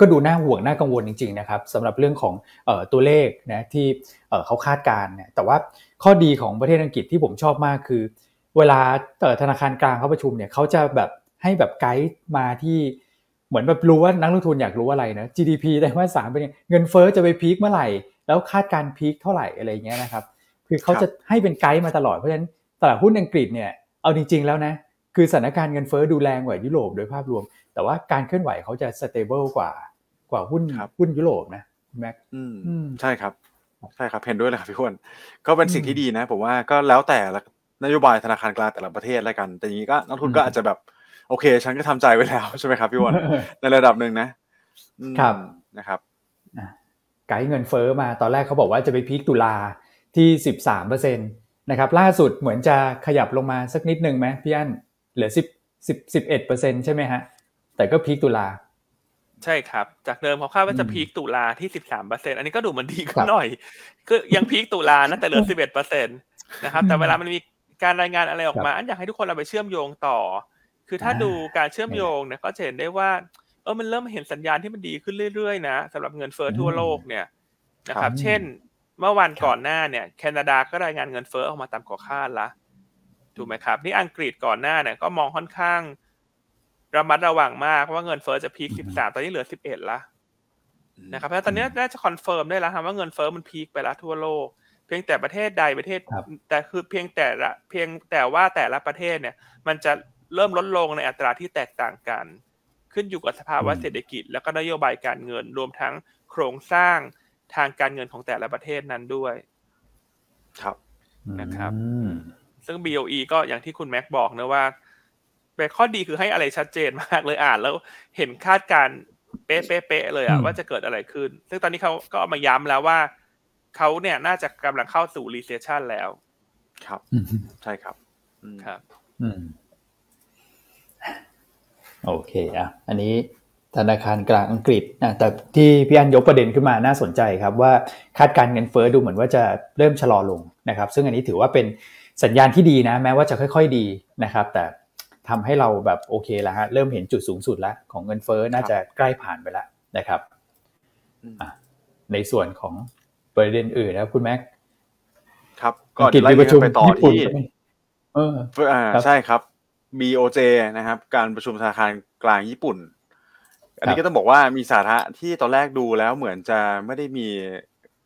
ก็ดูน่าห่วงน่ากังวลจริงๆนะครับสำหรับเรื่องของเอ่อตัวเลขนะที่เอ่อเขาคาดการณ์เนี่ยแต่ว่าข้อดีของประเทศอังกฤษที่ผมชอบมากคือ เวลาเอ่อธนาคารกลางเขาประชุมเนี่ยเขาจะแบบให้แบบไกด์มาที่เหมือนแบบรู้ว่านักลงทุนอยากรู้อะไรนะ GDP ไตรมาสสามเป็นยังไงเงินเฟ้อจะไปพีคเมื่อไหร่ แล้วคาดการณ์พีคเท่าไหร่อะไรอย่างเงี้ยนะครับ คือเขาจะให้เป็นไกด์มาตลอด เพราะฉะนั้นตลาดหุ้นอังกฤษเนี่ยเอาจริง ๆ แล้วนะคือสถานการณ์เงินเฟ้อดูแรงกว่ายุโรปโดยภาพรวม แต่ว่าการเคลื่อนไหวเขาจะสเตเบิลกว่ากว่าหุ้นครับหุ้นยุโรปนะคุณแม็กอืมอืมใช่ครับใช่ครับเห็นด้วยเลยครับพี่อ้วนก็เป็นสิ่งอืมที่ดีนะผมว่าก็แล้วแต่ละ นโยบายธนาคารกลางแต่ละประเทศแล้วกัน แต่อย่างนี้ก็นักทุนก็อืมอาจจะแบบโอเค ฉันก็ทำใจไว้แล้วใช่ไหมครับพี่อ้วนในระดับหนึ่งนะอืมครับนะครับอะไกด์เงินเฟ้อมาตอนแรกเขาบอกว่าจะไปพีคตุลาที่13%นะครับ ล่าสุดเหมือนจะขยับลงมาสักนิดนึงไหมพี่อั้นเหลือ10 10 11%ใช่ไหมฮะ แต่ก็พีคตุลาใช่ครับ จากเดิมเขาคาดว่าจะอืมพีคตุลาที่สิบสามเปอร์เซ็นอันนี้ก็ดูเหมันดีคขึ้รันบหน่อยคือยังพีคตุลานะแต่เหลือสิบเอ็ดเปอร์เซ็นตนะครับแต่เวลามันมี การรายงานอะไรออกมา อันอยากให้ทุกคนเราไปเชื่อมโยงต่อ คือถ้าอ่าดูการเชื่อมโยงเนี่ยก็จะเห็นได้ว่า เออมันเริ่มเห็นสัญญาณที่มันดีขึ้นเรื่อยๆนะสำหรับเงินเฟ้อทั่วโลกเนี่ยนะครับครับเช่น เมื่อวันครับก่อนหน้าเนี่ยแคนาดาก็รายงานเงินเฟ้อออกมาต่ำกว่าคาดละถูกไหมครับ นี่อังกฤษก่อนหน้าเนี่ยก็มองค่อนข้างระมัดระวังมากว่าเงินเฟ้อจะ peak สิบสามตอนนี้เหลือสิบเอ็ดละนะครับเพราะฉะนั้นตอนนี้น่าจะ confirm ได้แล้วครับว่าเงินเฟ้อมัน peak ไปแล้วทั่วโลก เพียงแต่ประเทศใดประเทศครับแต่คือเพียงแต่ละเพียงแต่ว่าแต่ละประเทศเนี่ย มันจะเริ่มลดลงในอัตราที่แตกต่างกัน ขึ้นอยู่กับสภาวะอืมเศรษฐกิจ แล้วก็นโยบายการเงินรวมทั้งโครงสร้างทางการเงินของแต่ละประเทศนั้นด้วย ครับนะครับอืมซึ่ง BOE ก็อย่างที่คุณแม็กบอกนะว่าเป็นข้อดีคือให้อะไรชัดเจนมากเลยอ่านแล้วเห็นคาดการณ์เป๊ะๆๆเลยอือะมว่าจะเกิดอะไรขึ้น ซึ่งตอนนี้เขาก็เอามาย้ำแล้วว่า เขาเนี่ยน่าจะกำลังเข้าสู่ recession แล้ว ครับอืมใช่ครับอืมครับอืมโอเคอะอันนี้ธนาคารกลางอังกฤษนะแต่ที่พี่อันยกประเด็นขึ้นมาน่าสนใจครับว่าคาดการณ์เงินเฟ้อดูเหมือนว่าจะเริ่มชะลอลงนะครับ ซึ่งอันนี้ถือว่าเป็นสัญญาณที่ดีนะ แม้ว่าจะค่อย ๆดีนะครับ แต่ทำให้เราแบบโอเคแล้วฮะเริ่มเห็นจุดสูงสุดแล้ว ของเงินเฟ้อน่าจะใกล้ผ่านไปแล้วนะครับอืมอะในส่วนของ ประเด็นอื่นนะครับคุณแม็กครับก็อังกฤษไล่มีประชุมไปต่อญี่ปุ่นที่ใช่ไหมเอออ่าครับใช่ครับ BOJ นะครับ การประชุมธนาคารกลางญี่ปุ่น อันนี้ครับก็ต้องบอกว่ามีสาระที่ตอนแรกดูแล้วเหมือนจะไม่ได้มี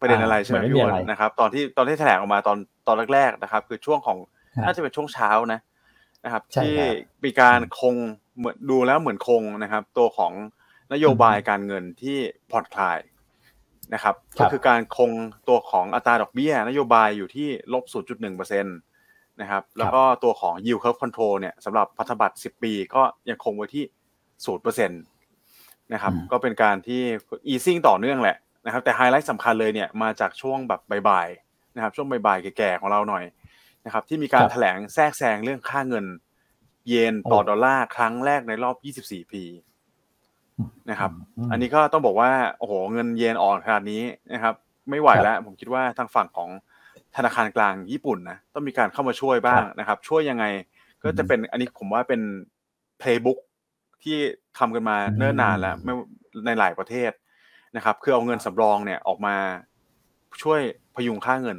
ประเด็นอ่าอะไรใช่ไหมเหมือนไม่พี่มีอ้วอะไรนนะครับ ตอนที่ตอนที่แถลงออกมาตอนตอนแรกๆนะครับ คือช่วงของครับน่าจะเป็นช่วงเช้านะนะครับใช่ที่ครับมีการคงเหมือนดูแล้วเหมือนคงนะครับ ตัวของนโยบายการเงินที่ผ่อนคลาย นะครับครัก็บคือการคงตัวของอัตราดอกเบี้ย นโยบายอยู่ที่ลบ 0.1%นะครับแล้วก็ตัวของ yield curve control เนี่ยสำหรับพันธบัตร 10 ปีก็ยังคงไว้ที่ 0%นะครับอืมก็เป็นการที่ easing ต่อเนื่องแหละนะครับแต่ไฮไลท์สำคัญเลยเนี่ยมาจากช่วงแบบบ่ายๆนะครับช่วงบ่ายๆแก่ๆของเราหน่อยนะครับที่มีการครับแถลงแทรกแซงเรื่องค่าเงิน เยนต่อโอ้ดอลลาร์ครั้งแรกในรอบ 24 ปี นะครับมอันนี้ก็ต้องบอกว่าโอ้โหเงินเยนอ่อนขนาดนี้นะครับ ไม่ไหวครับแล้ว ผมคิดว่าทางฝั่งของธนาคารกลางญี่ปุ่นนะต้องมีการเข้ามาช่วยบ้างครับนะครับ ช่วยยังไงก็จะเป็นอันนี้ผมว่าเป็น playbook ที่ทำกันมาอืมเนิ่นนานแล้วไม่ในหลายประเทศนะครับ คือเอาเงินสำรองเนี่ยออกมาช่วยพยุงค่าเงิน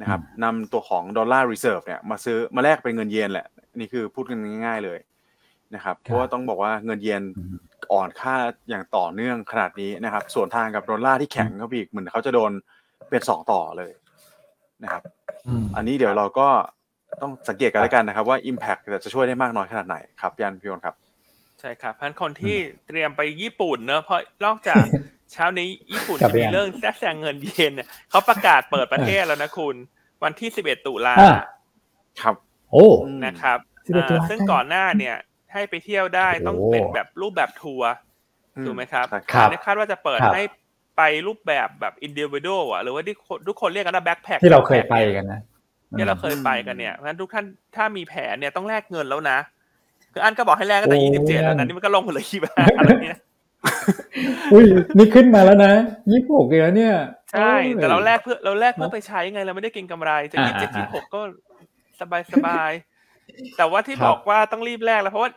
นะครับนำตัวของ dollar reserve เนี่ยมาซื้อมาแลกเป็นเงินเยนแหละอันนี่คือพูดกันง่าย ๆเลยนะครับ เพราะว่าต้องบอกว่าเงินเยน อืมอ่อนค่าอย่างต่อเนื่องขนาดนี้นะครับ สวนทางกับดอลลาร์ที่แข็งเข้าไปอีกเหมือนเขาจะโดนเป็นสองต่อเลยนะครับอืมอันนี้เดี๋ยวเราก็ต้องสังเกตกันแล้วกันนะครับ ว่า Impact จะช่วยได้มากน้อยขนาดไหนครับยันพี่อันครับใช่ครับเพราะฉะนั้นคนที่เตรียมไปญี่ปุ่นเนอะเพราะนอกจากเช้านี้ญี่ปุ่นครับจะมีพี่อันเรื่องแทรกแซงเงินเยนเนี่ยเขาประกาศเปิดประเทศแล้วนะคุณ วันที่11ตุลาอ่าครับ โอ้อืมนะครับ11ตุลาอ่าซึ่งก่อนหน้าเนี่ย ให้ไปเที่ยวได้โอ้ต้องเป็นแบบรูปแบบทัวร์ถูกไหมครับใช่ครับอันนี้คาดว่าจะเปิดครับให้ไปรูปแบบแบบอินดิวิ a l อะหรือว่าที่คนทุกคนเรียกกันว่า backpack ที่เราเคยไปกันนะที่เราเคยไปกันเนี่ยเพราะฉะนั้นทุกท่านถ้ามีแผนเนี่ยต้องแลกเงินแล้วนะคืออันก็บอกให้แลกตั้งแต่โอ้ยี่สิบเจ็ดแล้วนั่นะนนี่มันก็ลงมาเลยยี่สิบห้าอะไรเนี่ยอุ้ยนี่ขึ้นมาแล้วนะยี่สิบหกแล้วเนี่ย ใช่โอ้ยแต่เราแลกเพื่อเราแลกเพื่อไปใช้ไงเราไม่ได้เก็งกำไรจะอ่ายี่สิบเจ็ดอ่ายี่สิบหกก็สบายสบายแต่ว่าที่ครับบอกว่าต้องรีบแลกแล้วเพราะว่า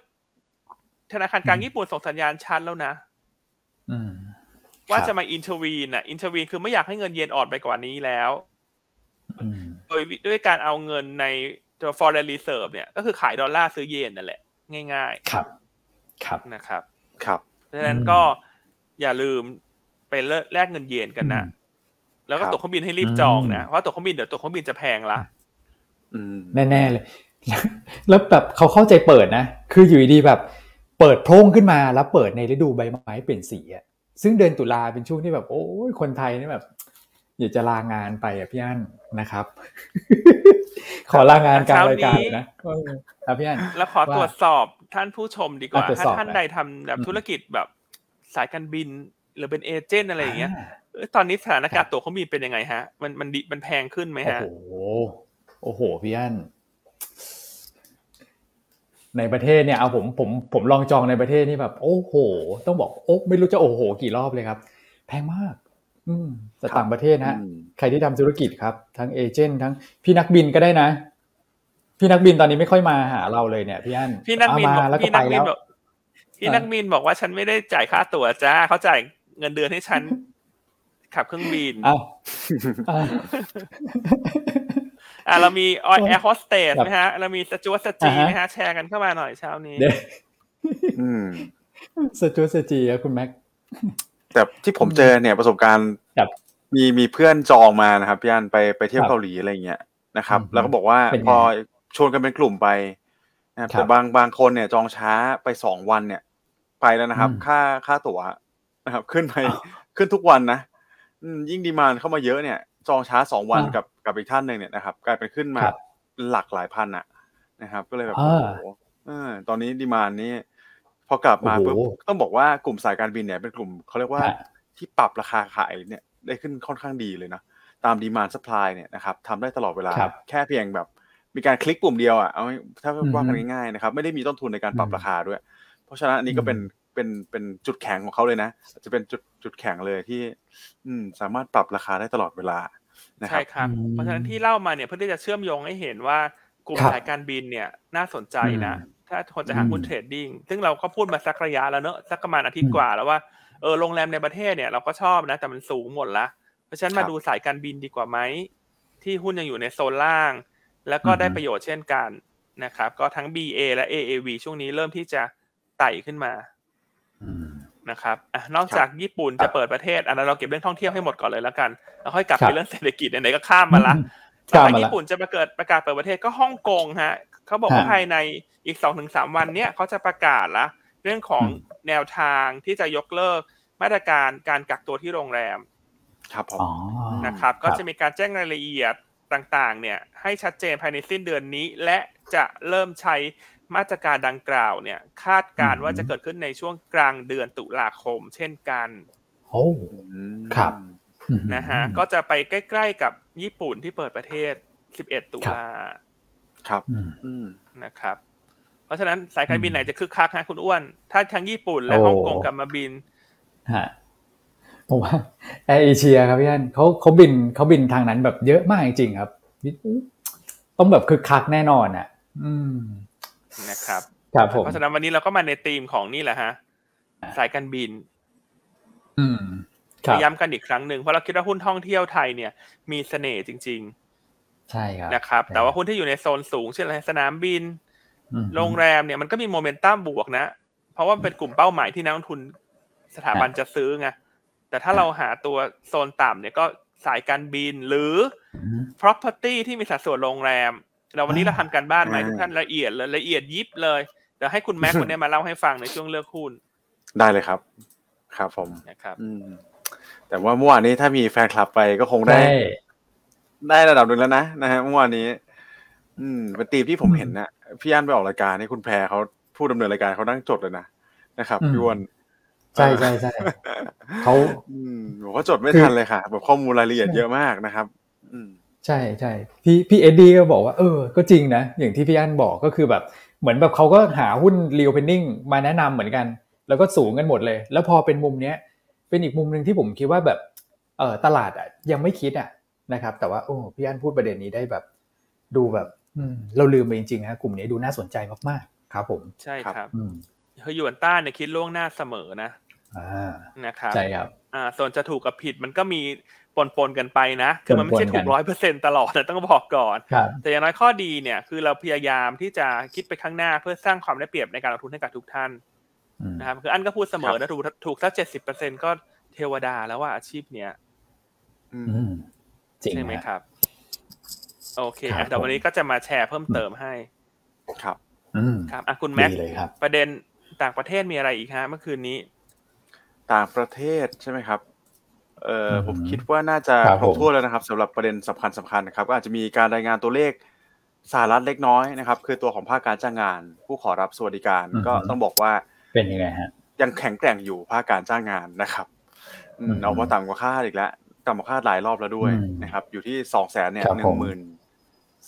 ธนาคารกลางญี่ปุ่นส่งสัญญาณชัดแล้วนะอืมว่าครับจะมา intervene อะ intervene คือไม่อยากให้เงินเยนอ่อนไปกว่านี้แล้วอืมโดยด้วยการเอาเงินในตัว foreign reserve เนี่ย ก็คือขายดอลลาร์ซื้อเยนนั่นแหละ ง่ายครับ ครับๆนะครับ ครับเพราะฉะนั้นอืมก็อย่าลืมไปแลกเงินเยนกันนะอืมแล้วก็ครับตั๋วเครื่องบินให้รีบอืมจองนะเพราะตั๋วเครื่องบินเดี๋ยวตั๋วเครื่องบินจะแพงละอืมแน่ๆเลย แล้วแบบเขาเข้าใจเปิดนะ คืออยู่ดีๆแบบ เปิดโพร่งขึ้นมาแล้วเปิดในฤดูใบไม้เปลี่ยนสีอะซึ่งเดือนตุลาเป็นช่วงที่แบบ โอ้ยคนไทยนี่แบบอยากจะลางานไปอะพี่อั้นนะครับ ขอลางานกลางรายการนะเออครับพี่อั้นแล้วขอว่าตรวจสอบท่านผู้ชมดีกว่าอะตรวจถ้าสอบท่านหน่อยใดทำแบบอืมธุรกิจแบบสายการบิน หรือเป็นเอเจนต์อะไรอย่างเงี้ยอ่าเอ้ยตอนนี้สถานการครัณ์บตั๋วเครื่องบินเป็นยังไงฮะ มันมันดิมันแพงขึ้นไหมโอ้ฮะโหโอ้โหพี่อั้น ในประเทศเนี่ยเอาผมผมผมลองจองในประเทศนี่แบบ โอ้โห ต้องบอกโอ้ไม่รู้จะโอ้โห กี่รอบเลยครับ แพงมาก อืมแต่ครับต่างประเทศนะอืมใครที่ทำธุรกิจครับ ทั้งเอเจนต์ทั้งพี่นักบินก็ได้นะ พี่นักบินตอนนี้ไม่ค่อยมาหาเราเลยเนี่ยพี่อั้นพี่นักบินเอาบอกมาแล้วก็พี่ไปนักบิแล้นวบอกพี่อ่านักบินบอกว่าฉันไม่ได้จ่ายค่าตั๋วจ้าเขาจ่ายเงินเดือนให้ฉันขับเครื่องบิน อ้าวอ่าอ่าเรามีออยแอร์โฮสเตสครับไหมฮะ เรามีสจวตสจีอ่าฮะไหมฮะ แชร์กันเข้ามาหน่อยเช้านี้เดี๋ยวอืมสจูสจีอะคุณแม็ก แต่ที่ผมเจอเนี่ยประสบการณ์ครับมีมีเพื่อนจองมานะครับพี่อันไปไปเที่ยวครับเกาหลีอะไรเงี้ยนะครับอืมแล้วก็บอกว่าเป็นไงพอชวนกันเป็นกลุ่มไปนะครับครับแต่บางบางคนเนี่ยจองช้าไปสองวันเนี่ย ไปแล้วนะครับอืมค่าค่าตั๋วนะครับ ขึ้นไปขึ้นทุกวันนะอืมยิ่ง demand เข้ามาเยอะเนี่ย จองช้าสองวันอ่ากับกับอีกท่านหนึ่งเนี่ยนะครับ กลายเป็นขึ้นมาครับหลักหลายพันอะนะครับ ก็เลยแบบอ่าโอ้โหเออตอนนี้ demand นี่พอกลับมาโอ้โหปุ๊บต้องบอกว่ากลุ่มสายการบินเนี่ยเป็นกลุ่มเขาเรียกว่าฮะที่ปรับราคาขายเนี่ยได้ขึ้นค่อนข้างดีเลยนะตาม demand supply เนี่ยนะครับทำได้ตลอดเวลาครับแค่เพียงแบบมีการคลิกปุ่มเดียวอะเอาให้ถ้าอืมว่ากันง่ายๆนะครับไม่ได้มีต้นทุนในการปรับอืมราคาด้วย เพราะฉะนั้นอันนี้ก็เป็นอืมเป็นเป็นจุดแข็งของเขาเลยนะอาจจะเป็นจุดจุดแข็งเลยที่ อืมสามารถปรับราคาได้ตลอดเวลานะค ใช่รับครับอืมเพราะฉะนั้นที่เล่ามาเนี่ยเพื่อที่จะเชื่อมโยงให้เห็นว่ากลุ่มครับสายการบินเนี่ยน่าสนใจนะอืมถ้าคนจะหาหุ้นอืมเทรดดิ้งซึ่งเราก็พูดมาสักระยะแล้วเนอะสักประมาณอาทิตย์กว่าแล้วว่าเออโรงแรมในประเทศเนี่ยเราก็ชอบนะ แต่มันสูงหมดละเพราะฉะนั้นครัมาบดูสายการบินดีกว่าไหมที่หุ้นยังอยู่ในโซนล่าง แล้วก็อือฮึได้ประโยชน์เช่นกันนะครับ ก็ทั้ง BA และ AAV ช่วงนี้เริ่มที่จะไต่ขึ้นมาอืม นะครับอะนอกจากญี่ปุ่นครัจะบเปิดประเทศ อันนั้นเราเก็บเรื่องท่องเที่ยวให้หมดก่อนเลยแล้วกันแล้วค่อยกลับครัไปบเรื่องเศรษฐกิจไหนๆก็ข้ามมาละอืมต่อข้ามจากมาละญี่ปุ่นจะประกาศประกาศเปิดประเทศก็ฮ่องกงฮะเขาบอกว่าฮะภายในอีกสองถึงสามวันเนี้ยเขาจะประกาศละเรื่องของอืมแนวทางที่จะยกเลิกมาตรการการกักตัวที่โรงแรม ครับผมอ๋อนะครับครัก็บจะมีการแจ้งรายละเอียดต่างๆ เนี่ย ให้ชัดเจนภายในสิ้นเดือนนี้ และจะเริ่มใช้ มาตรการดังกล่าวเนี่ย คาดการณ์ว่าจะเกิดขึ้นในช่วงกลางเดือนตุลาคม เช่นกันโอ้อืมครับนะฮะก็จะไปใกล้ ๆ กับญี่ปุ่นที่เปิดประเทศ 11 ตุลาครับอืมอืมนะครับ เพราะฉะนั้นสายการบินไหนจะคึกคักฮะคุณอ้วน ถ้าทั้งญี่ปุ่นและโอ้ฮ่องกงกลับมาบินฮะผมว่าแอร์เอเชียครับพี่อันเขาเขาบินเขาบินทางนั้นแบบเยอะมากจริงๆครับ ต้องแบบคึกคักแน่นอนอะ อืม นะครับครับผมเพราะฉะนั้นวันนี้เราก็มาในธีมของนี่แหละฮะ สายการบิน อืมครับย้ำกันอีกครั้งหนึ่งเพราะเราคิดว่าหุ้นท่องเที่ยวไทยเนี่ย มีเสน่ห์จริงใช่ครับๆนะครับ แต่ว่าหุ้นที่อยู่ในโซนสูงเช่นอะไรสนามบินอืมโรงแรมเนี่ยมันก็มีโมเมนตัมบวกนะ เพราะว่ามันเป็นกลุ่มเป้าหมายที่นักลงทุนสถาบันจะซื้อไงแต่ถ้าเราหาตัวโซนต่ำเนี่ยก็สายการบินหรืออืม property ที่มีสัดส่วนโรงแรม เราวันนี้เราทำการบ้านมาให้อ่าทุกท่านละเอียดเลยละเอียดยิบเลยเดี๋ยวให้คุณแม็กซ์คนนี้มาเล่าให้ฟังในช่วงเลือกหุ้นได้เลยครับ ครับผมนะครับอืมแต่ว่าเมื่อวานนี้ถ้ามีแฟนคลับไปก็คงได้ได้ ได้ระดับหนึ่งแล้วนะนะฮะเมื่อวานนี้ อืมเป็นธีมที่ผมเห็นนะพี่อันไปออกรายการนี่คุณแพรเขาผู้ดำเนินรายการเขานั่งจดเลยนะนะครับอืมพี่อ้วนใช่ใช่ใช่เขาอืมผมก็จดไม่ทันเลยค่ะแบบข้อมูลรายละเอียดเยอะมากนะครับ อืม ใช่ใช่พี่พี่เอ็ดดี้ก็บอกว่าเออ ก็จริงนะ อย่างที่พี่อันบอกก็คือแบบเหมือนแบบเขาก็หาหุ้น reopening มาแนะนำเหมือนกัน แล้วก็สูงกันหมดเลย แล้วพอเป็นมุมเนี้ยเป็นอีกมุมหนึ่งที่ผมคิดว่าแบบเออตลาดอะยังไม่คิดอะนะครับ แต่ว่าโอ้พี่อันพูดประเด็นนี้ได้แบบ ดูแบบอืมเราลืมไปจริงๆฮะกลุ่มนี้ดูน่าสนใจมากๆ ครับผมใช่ครับครับอืมเฮยหยวนต้าเนี่ยคิดล่วงหน้าเสมอนะอ่า นะครับใช่ครับอ่าส่วนจะถูกกับผิดมันก็มีปนปนๆกันไปนะคือมันไม่ใช่ปนๆถูกักนร้อยเปอร์เซ็นตลอดนะต้องบอกก่อนครับแต่อย่างน้อยข้อดีเนี่ยคือเราพยายามที่จะคิดไปข้างหน้าเพื่อสร้างความได้เปรียบในการลงทุนให้กับทุกท่านอืมนะครับคืออันก็พูดเสมอครับนะถูกถูกสักเจ็ดสิบเปอร์เซ็นก็เทวดาแล้วว่าอาชีพเนี้ยอืมอืมจริงใช่ไหมฮะครับ โอเคครัอะบแต่วันนี้ก็จะมาแชร์เพิ่มเติมให้ ครับอืมครับอะคุณแม็กดีเลยครับประเด็นต่างประเทศมีอะไรอีกฮะเมื่อคืนนี้ ต่างประเทศใช่ไหมครับเอออืมผมคิดว่าน่าจะครับครบผมถ้วนแล้วนะครับสำหรับประเด็นสำคัญสำคัญนะครับ ก็อาจจะมีการรายงานตัวเลขสหรัฐเล็กน้อยนะครับ คือตัวของภาคการจ้างงาน ผู้ขอรับสวัสดิการก็ต้องบอกว่าเป็นยังไงฮะยังแข็งแกร่งอยู่ภาคการจ้างงานนะครับอืมอืมเอาว่าต่ำกว่าคาดอีกแล้วต่ำกว่าคาดหลายรอบแล้วด้วยอืมนะครับ อยู่ที่สองแสนเนี่ยครับหผนึ่งมหมื่น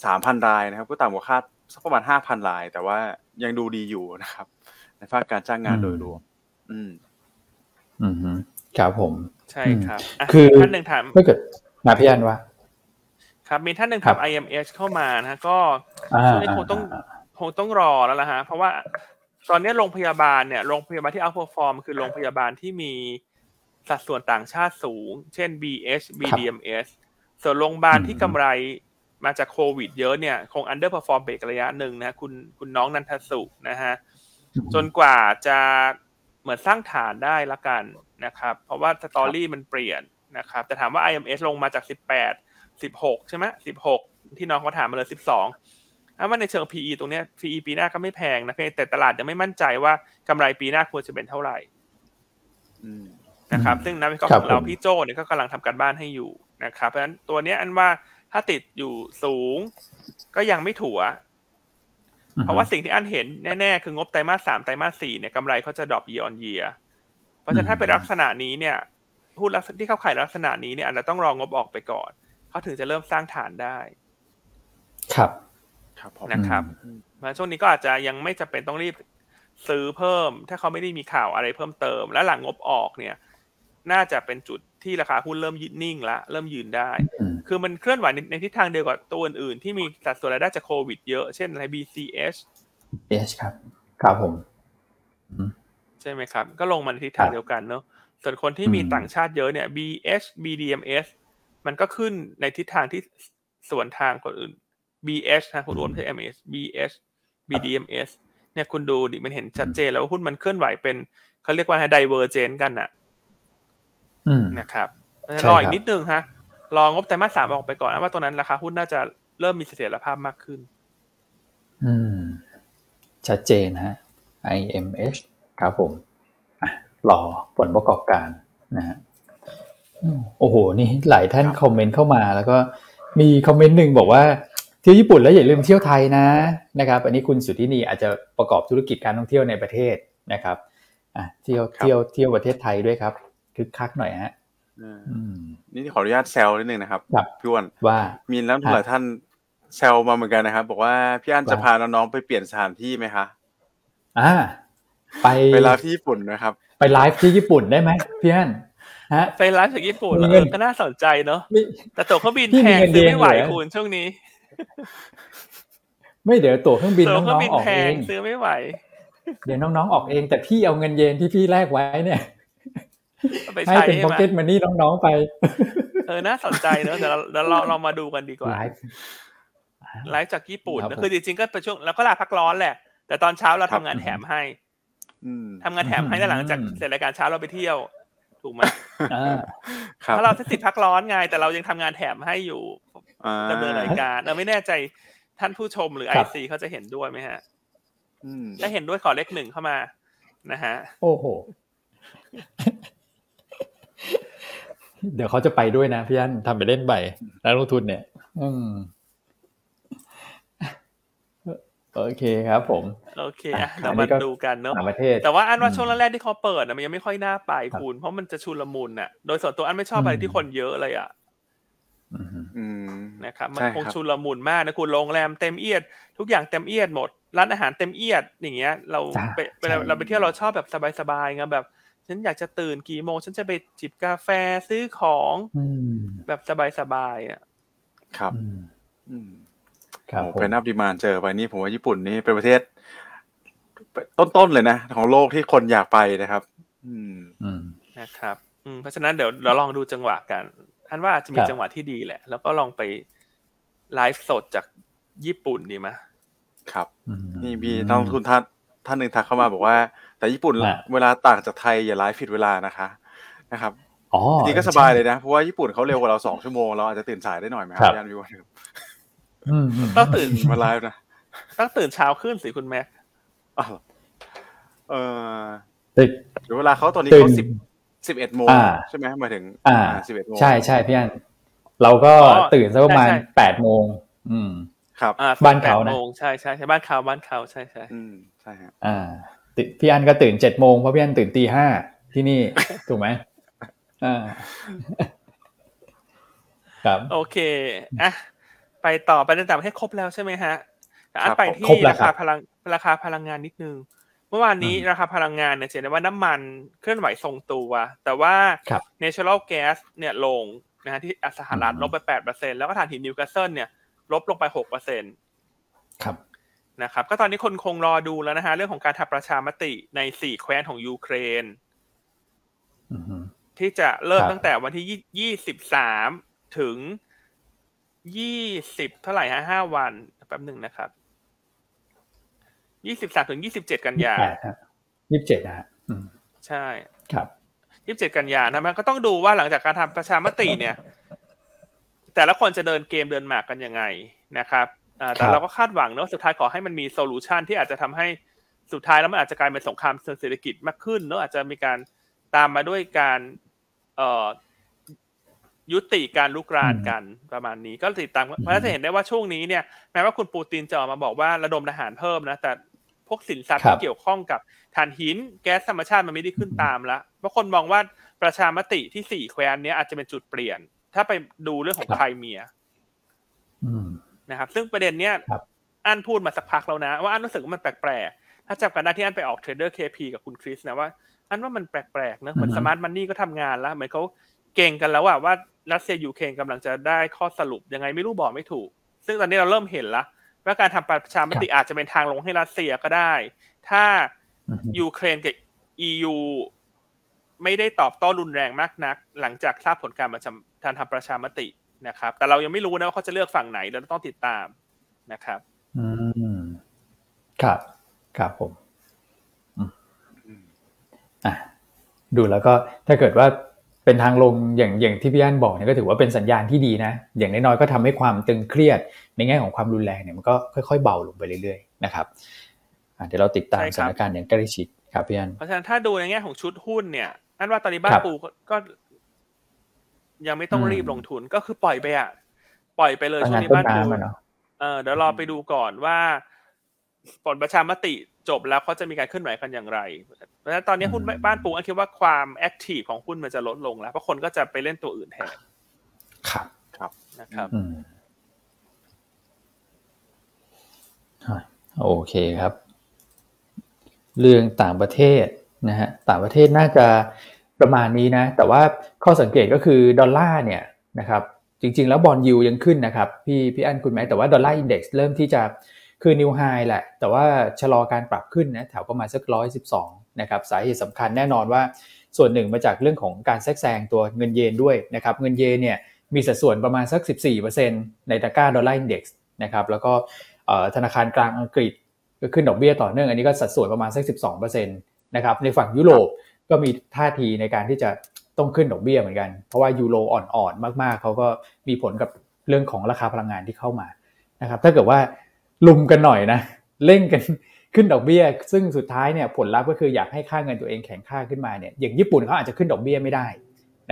สามพันรายนะครับ ก็ต่ำกว่าคาดสักประมาณห้าพันราย แต่ว่ายังดูดีอยู่นะครับ ในภาคการจ้างงานโดยรวม อืม อืมฮึครับผม ใช่ครับะคือท่านหนึ่งถามถ้าเกิดมาพี่อันว่า ครับมีท่านหนึ่งครัถามบ IMH เข้ามานะฮะก็อ่าช่วงนี้คงต้องอ่าคงต้องรอแล้วล่ะฮะ เพราะว่าตอนนี้โรงพยาบาลเนี่ยโรงพยาบาลที่ outperform คือโรงพยาบาลที่มีสัดส่วนต่างชาติสูง เช่น BH BDMS ส่วนโรงพยาบาลที่กำไรมาจากโควิดเยอะเนี่ย คง underperform ไปอีกระยะหนึ่งนะคุณคุณน้องนันทสุนะฮะ จนกว่าจะ เหมือนสร้างฐานได้ละกันนะครับ เพราะว่าสตอรี่มันเปลี่ยนนะครับแต่ถามว่า IMS ลงมาจาก 18 16 ใช่ไหม16 ที่น้องเขาถามมาเลย 12ถ้าว่าในเชิง PE ตรงเนี้ย PE ปีหน้าก็ไม่แพงนะเพียงแต่ตลาดยังไม่มั่นใจว่ากำไรปีหน้าควรจะเป็นเท่าไหร่อืมนะครับอืมซึ่งนักวิเคราะห์ครัขบองเราผมพี่โจเนี่ยก็กำลังทำการบ้านให้อยู่นะครับ เพราะฉะนั้นตัวเนี้ยอันว่าถ้าติดอยู่สูง ก็ยังไม่ถัว เพราะว่าสิ่งที่อันเห็นแน่ๆ คืองบไตรมาสสามไตรมาสสี่เนี่ยกำไรเขาจะดรอป year on year เพราะฉะนั้นถ้าเป็นลักษณะนี้เนี่ยหุ้นลักษณะที่เข้าขายลักษณะนี้เนี่ยอาจจะต้องรองบออกไปก่อนเขาถึงจะเริ่มสร้างฐานได้ ครับ ครับผมนะครับอืมเพราะฉะนั้นช่วงนี้ก็อาจจะยังไม่จำเป็นต้องรีบซื้อเพิ่ม ถ้าเขาไม่ได้มีข่าวอะไรเพิ่มเติม และหลังงบออกเนี่ย น่าจะเป็นจุด ที่ราคาหุ้นเริ่มยืนนิ่งละเริ่มยืนได้อืมคือมันเคลื่อนไหวในในทิศทางเดียวกับตัวอื่นๆที่มีสัดส่วนรายได้จากโควิดเยอะ เช่นอะไร BCH เอชครับ ครับผม ใช่ไหมครับ ก็ลงมาในทิศทางครับเดียวกันเนอะส่วนคนที่มีอืมต่างชาติเยอะเนี่ย BH BDMs มันก็ขึ้นในทิศทางที่สวนทางคนอื่น BH นะคุณอ้วนไม่ใช่ MS BH BDMs เนี่ยคุณดูดิมันเห็นชัดเจนแล้วว่าหุ้นมันเคลื่อนไหวเป็นเขาเรียกว่าไดเวอร์เจนกันน่ะอืม นะครับเพราะฉะนั้นใช่รออีครักบนิดนึงฮะรองบไตรมาสสามออกไปก่อนนะว่าตรงนั้นราคาหุ้นน่าจะเริ่มมีเสถียรภาพมากขึ้น อืม ชัดเจนฮะ IMH ครับผมอะรอผลประกอบการนะฮะอืมโอ้โห นี่หลายท่านคอมเมนต์เข้ามาแล้วก็มีคอมเมนต์หนึ่งบอกว่าเที่ยวญี่ปุ่นแล้วอย่าลืมเที่ยวไทยนะนะครับอันนี้คุณสุทธินีอาจจะประกอบธุรกิจการท่องเที่ยวในประเทศนะครับอะเที่ยวครับเที่ยวเที่ยวประเทศไทยด้วยครับ คึกคักหน่อยฮะเอออืมนี่ขออนุญาตแซวนิดนึงนะครับครับพี่อ้วนว่ามีนักลงทุนหลายท่านแซวมาเหมือนกันนะครับ บอกว่าพี่อันจะว่าพาน้องๆไปเปลี่ยนสถานที่ไหมคะอ่าไปไปลาที่ญี่ปุ่นนะครับ ไปไลฟ์ที่ญี่ปุ่นได้ไหมพี่อันฮะไปร้านจากญี่ปุ่นมีเอเงินอก็น่าสนใจเนอะไม่แต่ตั๋วเครื่องบินพี่แพมีงเงินซื้อไม่ไหวเดือนเหลือคุณช่วงนี้ ไม่เดี๋ยวตั๋วเครื่องบินตั๋วเครื่น้อองงบินๆออกแพเองงซื้อไม่ไหว เดี๋ยวน้องๆออกเองแต่พี่เอาเงินเยนที่พี่แลกไว้เนี่ยเอาไป ให้ใช้เป็นใช่พ็อกไหมเก็ตมันนี่น้องๆไป เออน่าสนใจเนอะเดี๋ยวเราเดี๋ยวเราเรามาดูกันดีกว่าไลฟ์ไลฟ์จากญี่ปุ่นครับนะผมคือจริงๆก็เป็นช่วงแล้วก็ลาพักร้อนแหละ แต่ตอนเช้าเราครัทำบงานแถมให้อืมทำงานแถมให้แล้วหลังจากอืมเสร็จรายการเช้าเราไปเที่ยว ถูกไหมอ่าครับเพราะเราติดพักร้อนไงแต่เรายังทำงานแถมให้อยู่อ่าดำเนินรายการเราไม่แน่ใจท่านผู้ชมหรือไอครับซีเขาจะเห็นด้วยไหมฮะอืมถ้าเห็นด้วยขอเลขหนึ่งเข้ามานะฮะ โอ้โห เดี๋ยวเขาจะไปด้วยนะพี่อันทำไปเล่นใบนักลงทุนเนี่ย อืมโอเคครับผม โอเคอะอะเราอันนี้มาก็ดูกันเนาะต่างประเทศ แต่ว่าอันว่าอืมช่วงแรกๆที่เขาเปิดนะมันยังไม่ค่อยน่าไปครับคุณเพราะมันจะชุลมุนน่ะ โดยส่วนตัวอันไม่ชอบอะไรอืมที่คนเยอะเลยอะอืมอืมนะครับมันใช่คงครับชุลมุนมากนะคุณโรงแรมเต็มเอียด ทุกอย่างเต็มเอียดหมด ร้านอาหารเต็มเอียดอย่างเงี้ย เราจ้ะไปเวลาใช่เราไปเที่ยวเราชอบแบบสบายๆไงแบบ ฉันอยากจะตื่นกี่โมง ฉันจะไปจิบกาแฟซื้อของอืมแบบสบายๆอะครับอืมอืมครับโอ้ผมเป็นอัพดีมานเจอไปนี่ผมว่าญี่ปุ่นนี่เป็นประเทศ ต้นๆเลยนะ ของโลกที่คนอยากไปนะครับ อืมอืมนะครับ อืมเพราะฉะนั้นเดี๋ยวเราลองดูจังหวะกันท่านว่าอาจจะมีครับจังหวะที่ดีแหละ แล้วก็ลองไปไลฟ์สดจากญี่ปุ่นดีไหมครับอืมนี่มีนักลงทุนท่านท่านหนึ่งทักเข้ามาบอกว่า แต่ญี่ปุ่นอะเวลาต่างจากไทยอย่าไลฟ์ผิดเวลานะคะนะครับอ๋อจริงๆก็สบายเลยนะ เพราะว่าญี่ปุ่นเขาเร็วกว่าเราสองชั่วโมงเราอาจจะตื่นสายได้หน่อยไหมคครัรับบยานวิวครับอืมอืมต้องตื่นมาไลฟ์นะต้องตื่นเช้าขึ้นสิคุณแม็กอ้าวเออตึกเดี๋ยวเวลาเขาตอนนี้ตื่เขานสิบสิบเอ็ดโมงอ่าใช่ไหมหมายถึง อ่าสิบเอ็ดโมงใช่ใช่พี่อันเราก็ตื่นสักประมาณแปดโมงอืม ครับอ่าบ้านเขานะแปดโมงใช่ใช่ใช่บ้านเขาบ้านเขาใช่ใช่อืมใช่ฮะอ่าติ พี่อันก็ตื่นเจ็ดโมงเพราะพี่อันตื่นตีห้าที่นี่ถูกไหมอ่าครับโอเคอะไปต่อไปในต่างประเทศครบแล้วใช่ไหมฮะแต่อันไปที่ครบแล้วราครัคาบพลังราคาพลังงานนิดนึง เมื่อวานนี้อืมราคาพลังงานเนี่ยจะเห็นได้ว่าน้ำมันเคลื่อนไหวทรงตัว แต่ว่าครับ natural gas เนี่ยลงนะฮะที่สหรัฐอืมลบไปแปดเปอร์เซ็นต์แล้วก็ถ่านหินนิวคาสเซิลเนี่ยลบลงไปหกเปอร์เซ็นต์ครับ นะครับก็ตอนนี้คนคงรอดูแล้วนะฮะเรื่องของการทำประชามติในสี่แคว้นของยูเครนอืมที่จะเริ่มครับตั้งแต่วันที่ยี่สิบสามถึงยี่สิบเท่าไหร่ฮะห้าวันแป๊บหนึ่งนะครับยี่สิบสามถึงยี่สิบเจ็ดกันยาแปดฮะยี่สิบเจ็ดนะฮะอืมใช่ครับยี่สิบเจ็ดกันยานะมันก็ต้องดูว่าหลังจากการทำประชามติเนี่ย แต่ละคนจะเดินเกมเดินหมากกันยังไงนะครับอ่า แต่ครับเราก็คาดหวังเนอะสุดท้ายขอให้มันมี solution ที่อาจจะทำให้สุดท้ายแล้วมันอาจจะกลายเป็นสงครามเชิงเศรษฐกิจมากขึ้นเนอะอาจจะมีการตามมาด้วยการเอ่อยุติการลุกรานกันประมาณนี้ ก็ติดตามเพราะฉะนั้นจะเห็นได้ว่าช่วงนี้เนี่ยแม้ว่าคุณปูตินจะออกมาบอกว่าระดมทหารเพิ่มนะแต่พวกสินทรัพย์ครับที่เกี่ยวข้องกับถ่านหินแก๊สธรรมชาติมันไม่ได้ขึ้นตามละเพราะคนมองว่าประชามติที่สี่แคว้นเนี้ยอาจจะเป็นจุดเปลี่ยน ถ้าไปดูเรื่องของครับไครเมีย อืม นะครับ ซึ่งประเด็นเนี้ยครับอันพูดมาสักพักแล้วนะ ว่าอันรู้สึกว่ามันแปลกๆถ้าจำกันได้ที่อันไปออก Trader KP กับคุณคริสนะว่าอันว่ามันแปลกๆนะเหมือนอือฮึสมาร์ทมันนี่ก็ทำงานแล้วเหมือนเขาเก็งกันแล้วอะว่ารัสเซียยูเครนกำลังจะได้ข้อสรุปยังไงไม่รู้บอกไม่ถูก ซึ่งตอนนี้เราเริ่มเห็นแล้วว่าการทำประชามติอาจจะเป็นทางลงให้รัสเซียก็ได้ ถ้าอืมยูเครนกับ EU ไม่ได้ตอบโต้รุนแรงมากนัก หลังจากทราบผลการประชามการทำประชามติ นะครับ แต่เรายังไม่รู้นะว่าเขาจะเลือกฝั่งไหนเราต้องติดตามนะครับ อืมครับครับผมอืมอะดูแล้วก็ถ้าเกิดว่าเป็นทางลงอย่างอย่างที่พี่อันบอกเนี่ยก็ถือว่าเป็นสัญญาณที่ดีนะ อย่างน้อยๆก็ทำให้ความตึงเครียด ในแง่ของความรุนแรงเนี่ยมันก็ค่อยๆเบาลงไปเรื่อยๆนะครับอะเดี๋ยวเราติดตามสถานการณ์อย่างใกล้ชิดครับพี่อันเพราะฉะนั้นถ้าดูในแง่ของชุดหุ้นเนี่ยอันว่าตอนนี้บ้าคนรับปูก็ก็ ยังไม่ต้องอืมรีบลงทุนก็คือปล่อยไปอะปล่อยไปเลยช่วงงานนี้ต้นบ้านปูน้ำอะเนาะเออเดี๋ยวรอไปดูก่อนว่าผลประชามติจบแล้วเขาจะมีการเคลื่อนไหวกันอย่างไรเพราะฉะนั้นตอนนี้หุ้นบ้านปูอันคิดว่าความ active ของหุ้นมันจะลดลงแล้วเพราะคนก็จะไปเล่นตัวอื่นแทนครับนะครับอืมอะโอเคครับ เรื่องต่างประเทศนะฮะต่างประเทศน่าจะ ประมาณนี้นะ แต่ว่าข้อสังเกตก็คือดอลลาร์เนี่ยนะครับจริง ๆ แล้ว bond yield ยังขึ้นนะครับพี่พี่อันคุณไหมแต่ว่า dollar index เริ่มที่จะคือ new high แหละ แต่ว่าชะลอการปรับขึ้นนะแถวประมาณสักร้อยสิบสองนะครับสาเหตุสำคัญแน่นอนว่าส่วนหนึ่งมาจากเรื่องของการแทรกแซงตัวเงินเยนด้วยนะครับเงินเยนเนี่ยมีสัดส่วนประมาณสัก 14%ในตะกร้า dollar index นะครับแล้วก็ธนาคารกลางอังกฤษก็ขึ้นดอกเบี้ยต่อเนื่อง อันนี้ก็สัดส่วนประมาณสัก 12%นะครับในฝั่งยุโรป ก็มีท่าทีในการที่จะต้องขึ้นดอกเบี้ยเหมือนกัน เพราะว่ายูโรอ่อนๆ มากๆ เขาก็มีผลกับเรื่องของราคาพลังงานที่เข้ามานะครับ ถ้าเกิดว่าลุมกันหน่อยนะเร่งกันขึ้นดอกเบี้ย ซึ่งสุดท้ายเนี่ยผลลัพธ์ก็คืออยากให้ค่าเงินตัวเองแข็งค่าขึ้นมาเนี่ยอย่างญี่ปุ่นเขาอาจจะขึ้นดอกเบี้ยไม่ได้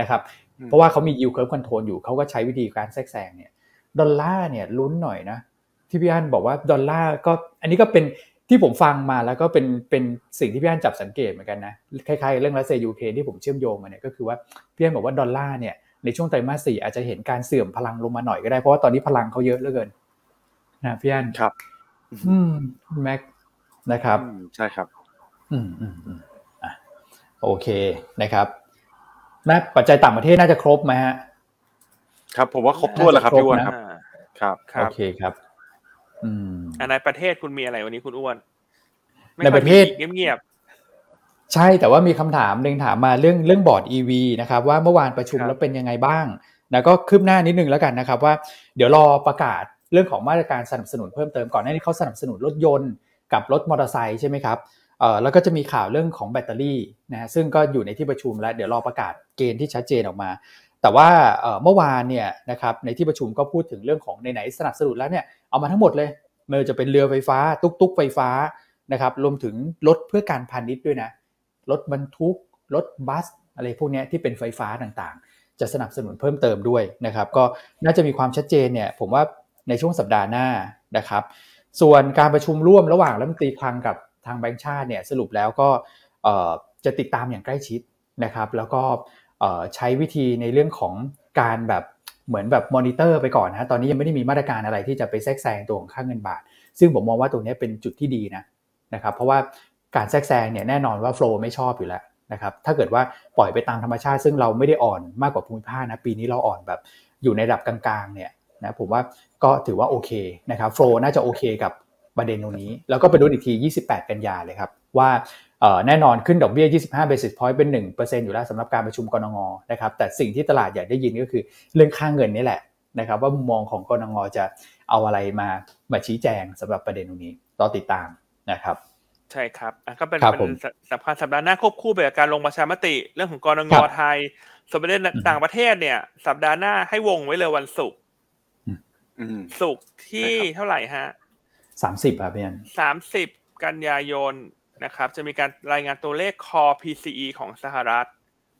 นะครับอืมเพราะว่าเขามี yield curve control อยู่เขาก็ใช้วิธีการแทรกแซงเนี่ยดอลลาร์เนี่ยลุ้นหน่อยนะที่พี่อันบอกว่าดอลลาร์ก็อันนี้ก็เป็น ที่ผมฟังมาแล้วก็เป็นเป็นสิ่งที่พี่อันจับสังเกตเหมือนกันนะคล้ายๆเรื่องรัสเซียยูเครนที่ผมเชื่อมโยงมาเนี่ยก็คือว่าพี่อันบอกว่าดอลลาร์เนี่ยในช่วงไตรมาสสี่อาจจะเห็นการเสื่อมพลังลงมาหน่อยก็ได้เพราะว่าตอนนี้พลังเขาเยอะเหลือเกินนะพี่อันครับ อืมแม็กนะครับอืมใช่ครับ อืมอืมอืมอะโอเคนะครับนะปัจจัยต่างประเทศน่าจะครบไหมฮะ ครับ ผมว่าครบถ้วนแล้วครับน่าจะพี่อ้วนครบนะครับครับ ครับโอเคครับ อืมอะในประเทศคุณมีอะไรวันนี้คุณอ้วนไม่ในประเทศค่อยมีเงียบใช่แต่ว่ามีคำถามหนึ่งถามมาเรื่องเรื่องบอร์ด EV นะครับว่าเมื่อวานประชุมครับแล้วเป็นยังไงบ้างนะก็คืบหน้านิดนึงแล้วกันนะครับว่าเดี๋ยวรอประกาศเรื่องของมาตรการสนับสนุนเพิ่มเติมก่อนหน้านี้เขาสนับสนุนรถยนต์กับรถมอเตอร์ไซค์ใช่ไหมครับเอ่อแล้วก็จะมีข่าวเรื่องของแบตเตอรี่นะฮะซึ่งก็อยู่ในที่ประชุมแล้วเดี๋ยวรอประกาศเกณฑ์ที่ชัดเจนออกมา แต่ว่าเอ่อเมื่อวานเนี่ยนะครับในที่ประชุมก็พูดถึงเรื่องของไหนๆสนับสนุนแล้วเนี่ย เอามาทั้งหมดเลยไม่ว่าจะเป็นเรือไฟฟ้า ตุ๊กๆไฟฟ้านะครับรวมถึงรถเพื่อการพาณิชย์ด้วยนะรถบรรทุกรถบัส อะไรพวกนี้ที่เป็นไฟฟ้าต่างๆ จะสนับสนุนเพิ่มเติมด้วยนะครับ ก็น่าจะมีความชัดเจนเนี่ยผมว่าในช่วงสัปดาห์หน้านะครับ ส่วนการประชุมร่วมระหว่างรัฐมนตรีคลังกับทางแบงก์ชาติเนี่ยสรุปแล้วก็จะติดตามอย่างใกล้ชิดนะครับ แล้วก็ใช้วิธีในเรื่องของการแบบ เหมือนแบบมอนิเตอร์ไปก่อนนะตอนนี้ยังไม่ได้มีมาตรการอะไรที่จะไปแทรกแซงตัวของค่าเงินบาท ซึ่งผมมองว่าตรงนี้เป็นจุดที่ดีนะนะครับเพราะว่าการแทรกแซงเนี่ยแน่นอนว่าโฟล์ไม่ชอบอยู่แล้วนะครับถ้าเกิดว่าปล่อยไปตามธรรมชาติ ซึ่งเราไม่ได้อ่อนมากกว่าภูมิภาคนะปีนี้เราอ่อนแบบอยู่ในระดับกลางๆเนี่ยนะผมว่าก็ถือว่าโอเคนะครับโฟล์น่าจะโอเคกับประเด็นตรงนี้ แล้วก็ไปดูอีกที 28 กันยาเลยครับว่า แน่นอนขึ้นดอกเบี้ย 25 basis point เป็น 1%อยู่แล้วสำหรับการประชุมกรงงนะครับ แต่สิ่งที่ตลาดอยากได้ยินก็คือเรื่องค่าเงินนี่แหละนะครับว่ามุมมองของกรงงจะเอาอะไรมามาชี้แจงสำหรับประเด็นตรงนี้รอติดตามนะครับๆใช่ครับอะก็เป็นครับเป็นผมสำคัญสัปดาห์หน้าควบคู่ไปกับการลงประชามติเรื่องของกรงงครับไทยส่วนประเด็นอืมต่างประเทศเนี่ย สัปดาห์หน้าให้วงไว้เลยวันศุกร์อืมศุกร์ที่ใช่ครับเท่าไหร่ฮะ30ครับพี่อันสามสิบกันยายน นะครับจะมีการรายงานตัวเลข Core PCE ของสหรัฐ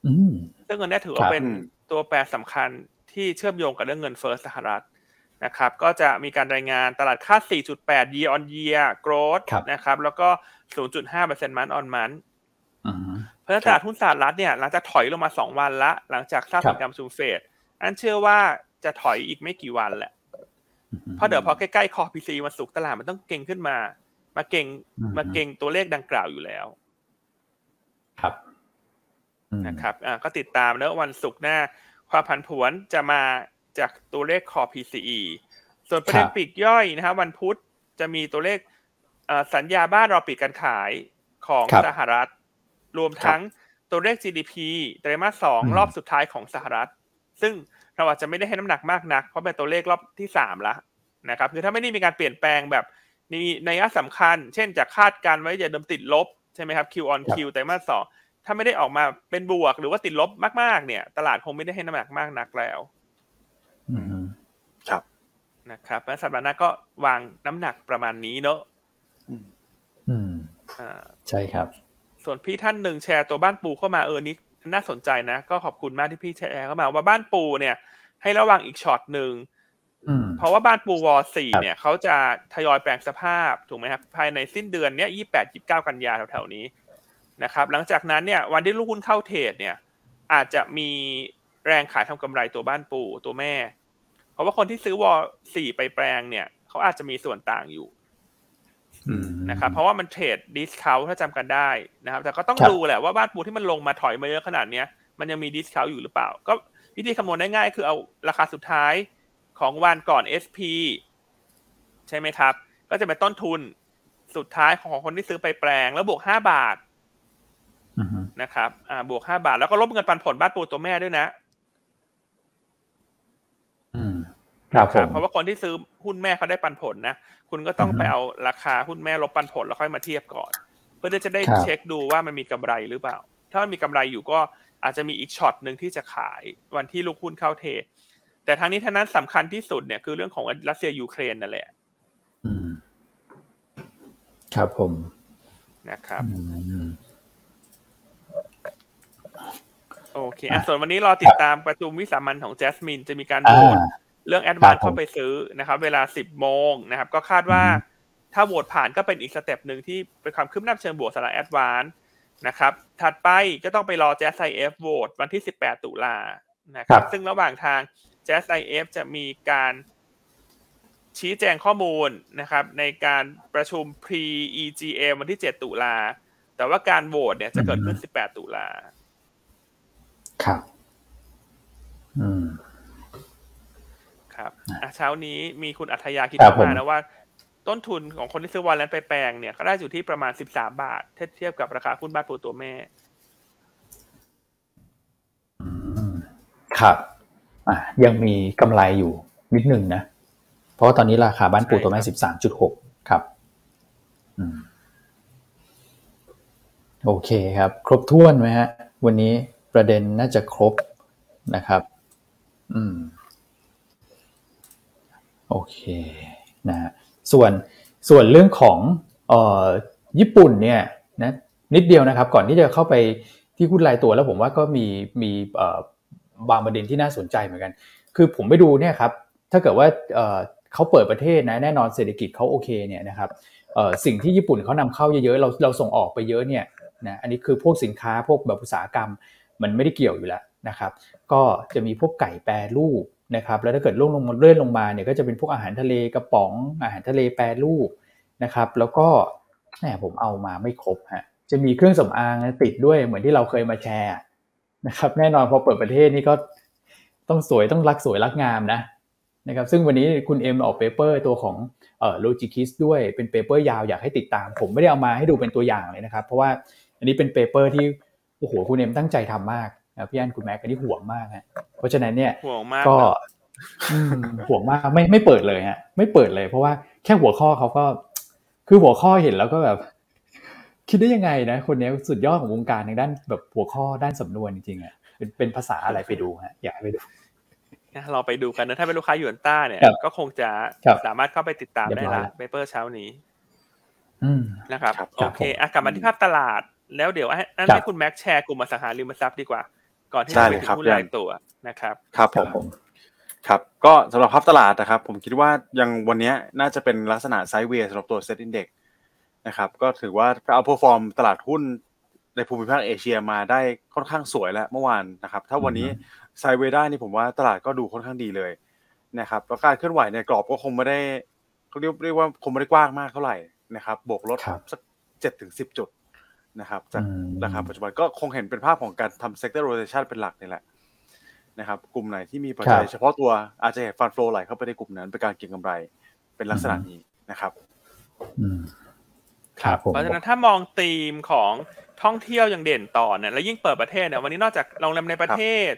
อืมซึ่งอันเนี้ยถือคว่ารับเป็นตัวแปรสำคัญที่เชื่อมโยงกับเรื่องเงินเฟ้อสหรัฐนะครับก็จะมีการรายงานตลาดค่า 4.8 year on year growth ครับนะครับแล้วก็ 0.5% month on month อืมเพราะฉะนั้นตลาดหุ้นสหรัฐเนี่ยหลังจากถอยลงมา 2 วันละ หลังจากทราบครัผบลการประชุมเฟดอันเชื่อว่าจะถอยอีกไม่กี่วันแหละเพราะเดี๋ยวพอใกล้ๆ Core PCE วันศุกร์ตลาดมันต้องเก่งขึ้นมา มาเก่งอืมมาเก่งตัวเลขดังกล่าวอยู่แล้ว ครับอืมนะครับอ่าก็ติดตามเนอะวันศุกร์หน้า ความผันผวนจะมาจากตัวเลข Core PCE ส่วนประเด็นครับปลีกย่อยนะครับวันพุธจะมีตัวเลขเอ่อสัญญาบ้านเราปิดการขายของครับสหรัฐ รวมทั้งตัวเลข GDP ไตรมาสสองอืมรอบสุดท้ายของสหรัฐ ซึ่งเราอาจจะไม่ได้ให้น้ำหนักมากนัก เพราะเป็นตัวเลขรอบที่สามละนะครับ คือถ้าไม่ได้มีการเปลี่ยนแปลงแบบ ในในยะสำคัญ เช่นจากคาดการณ์ไว้จะเดิมติดลบใช่ไหมครับ Q on Q ไตรมาสสองถ้าไม่ได้ออกมาเป็นบวกหรือว่าติดลบมากๆ เนี่ย ตลาดคงไม่ได้ให้น้ำหนักมากนักแล้วอืมครับนะครับและสัปดาห์หน้าก็วางน้ำหนักประมาณนี้เนอะอืมอ่าใช่ครับ ส่วนพี่ท่านหนึ่งแชร์ตัวบ้านปูเข้ามาเออนี้น่าสนใจนะ ก็ขอบคุณมากที่พี่แชร์เข้ามาว่าบ้านปูเนี่ย ให้ระวังอีกช็อตหนึ่งอืม เพราะว่าบ้านปูวอสี่ครับเนี่ยเขาจะทยอยแปลงสภาพถูกไหมครับภายในสิ้นเดือนเนี้ยยี่แปดยี่เก้ากันยาแถวๆนี้นะครับ หลังจากนั้นเนี่ยวันที่ลูกหุ้นเข้า trade เนี่ย อาจจะมีแรงขายทำกำไรตัวบ้านปูตัวแม่ เพราะว่าคนที่ซื้อวอสี่ไปแปลงเนี่ยเขาอาจจะมีส่วนต่างอยู่อืมนะครับเพราะว่ามัน trade discount ถ้าจำกันได้นะครับ แต่ก็ต้องครับดูแหละว่าบ้านปูที่มันลงมาถอยมาเยอะขนาดเนี้ยมันยังมี discount อยู่หรือเปล่า ก็วิธีคำนวณได้ง่ายคือเอาราคาสุดท้าย ของวันก่อน SP ใช่ไหมครับ ก็จะเป็นต้นทุนสุดท้ายของคนที่ซื้อไปแปลง แล้วบวกห้าบาทอืมนะครับอ่าบวกห้าบาท แล้วก็ลบเงินปันผลบ้านปูตัวแม่ด้วยนะ อืมครับผมเพราะว่าคนที่ซื้อหุ้นแม่เขาได้ปันผลนะ คุณก็ต้องอือฮึไปเอาราคาหุ้นแม่ลบปันผลแล้วค่อยมาเทียบก่อน เพื่อที่จะได้ครับเช็คดูว่ามันมีกำไรหรือเปล่า ถ้ามันมีกำไรอยู่ก็อาจจะมีอีกช็อตหนึ่งที่จะขายวันที่ลูกหุ้นเข้า trade แต่ทั้งนี้ทั้งนั้นสำคัญที่สุดเนี่ยคือเรื่องของรัสเซียยูเครนนั่นแหละอืมครับผมนะครับอืมโอเคอะส่วนวันนี้รอติดตามประชุมวิสามัญของแจสมินจะมีการโหวตเรื่อง ADVANC ครับผมเข้าไปซื้อนะครับ เวลา10โมงนะครับ ก็คาดว่าอืมถ้าโหวตผ่านก็เป็นอีก step หนึ่งที่เป็นความคืบหน้าเชิงบวกสำหรับ ADVANCนะครับ ถัดไปก็ต้องไปรอ Jazz IF โหวตวันที่18ตุลานะครับ ซึ่งระหว่างทาง Jazz IF จะมีการชี้แจงข้อมูลนะครับ ในการประชุม pre EGM วันที่ 7 ตุลา แต่ว่าการโหวตเนี่ยจะเกิดขึ้น 18 ตุลาครับอืมครับอะเช้านี้มีคุณอัธยาคิดครับเข้ามาผมนะว่า ต้นทุนของคนที่ซื้อวอลเลนไปแปลงเนี่ย ก็ได้อยู่ที่ประมาณ 13 บาทเทียบเทียบกับราคาหุ้นบ้านปูตัวแม่อืมครับอะ ยังมีกำไรอยู่นิดหนึ่งนะ เพราะว่าตอนนี้ราคาบ้านปูตัวแม่สิบสามจุดหกครับอโอเคครับ ครบถ้วนไหมฮะ วันนี้ประเด็นน่าจะครบนะครับ อืม โอเคนะฮะส่วนส่วนเรื่องของเอ่อญี่ปุ่นเนี่ยนะนิดเดียวนะครับ ก่อนที่จะเข้าไปที่หุ้นรายตัวแล้วผมว่าก็มีมีเอ่อ บางประเด็นที่น่าสนใจเหมือนกัน คือผมไปดูเนี่ยครับถ้าเกิดว่าเขาเปิดประเทศนะแน่นอนเศรษฐกิจเขาโอเคเนี่ยนะครับสิ่งที่ญี่ปุ่นเขานำเข้าเยอะๆเราเราส่งออกไปเยอะเนี่ยนะอันนี้คือพวกสินค้าพวกแบบอุตสาหกรรมมันไม่ได้เกี่ยวอยู่แล้วนะครับ ก็จะมีพวกไก่แปรรูปนะครับแล้วถ้าเกิดร่วงลงมาเลื่อนลงมาเนี่ยก็จะเป็นพวกอาหารทะเลกระป๋องอาหารทะเลแปรรูปนะครับแล้วก็แหมผมเอามาไม่ครบฮะจะมีเครื่องสำอางติดด้วยเหมือนที่เราเคยมาแชร์ นะครับแน่นอนพอเปิดประเทศนี่ก็ต้องสวยต้องรักสวยรักงามนะนะครับซึ่งวันนี้คุณเอ็มออก paper ตัวของเอ่อโลจิคิสด้วยเป็น paper ยาวอยากให้ติดตาม ผมไม่ได้เอามาให้ดูเป็นตัวอย่างเลยนะครับ เพราะว่าอันนี้เป็น paper ที่โอ้โหคุณเอ็มตั้งใจทำมากนะพี่อันคุณแม็กอันนี้ห่วงมากฮะเพราะฉะนั้นเนี่ยห่วงมากก็ครับอืมห่วงมากไม่ไม่เปิดเลยฮะไม่เปิดเลย เพราะว่าแค่หัวข้อเขาก็ คือหัวข้อเห็นแล้วก็แบบ คิดได้ยังไงนะ คนนี้สุดยอดของวงการในด้านแบบหัวข้อด้านสำนวนจริงๆอะเป็นเป็นภาษาอะไรไปดูฮะอยากให้ไปดูนะเราไปดูกันนะถ้าเป็นลูกค้าหยวนต้าเนี่ยครับก็คงจะครับสามารถเข้าไปติดตามเรียได้บร้อยละแล้ว paper เช้านี้อืมนะครับครับโอเคอะกลับมาที่ภาพตลาด แล้วเดี๋ยวให้อันครับให้คุณแม็กซ์แชร์กลุ่มอสังหาริมทรัพย์ดีกว่า ก่อนที่ได้จะไปเลยถึครับงหุ้นพี่อัรานยตัวนะครับ ครับคผรับมผมครับก็สำหรับภาพตลาดนะครับ ผมคิดว่ายังวันเนี้ยน่าจะเป็นลักษณะ sideways สำหรับตัว SET Index นะครับก็ถือว่า outperform ตลาดหุ้นในภูมิภาคเอเชียมาได้ค่อนข้างสวยแล้วเมื่อวานนะครับ ถ้าวันนี้ sideways ได้นี่ผมว่าตลาดก็ดูค่อนข้างดีเลยนะครับแล้วการเคลื่อนไหวในกรอบก็คงไม่ได้เขาเรียกเรียกว่าคงไม่ได้กว้างมากเท่าไหร่นะครับบวกลดครับสักเจ็ดถึงสิบจุดนะครับจากอืมราคาปัจจุบันก็คงเห็นเป็นภาพของการทำ sector rotation เป็นหลักนี่แหละนะครับกลุ่มไหนที่มีปัจจัยครับเฉพาะตัวอาจจะเห็นฟันโฟลไหลเข้าไปในกลุ่มนั้นเป็นการเก็งกำไรเป็นลักษณะนี้นะครับอืม ครับผมเพราะฉะนั้นถ้ามองธีมของท่องเที่ยวอย่างเด่นต่อเนี่ยแล้วยิ่งเปิดประเทศเนี่ยวันนี้นอกจากโรงแรมในประเทศ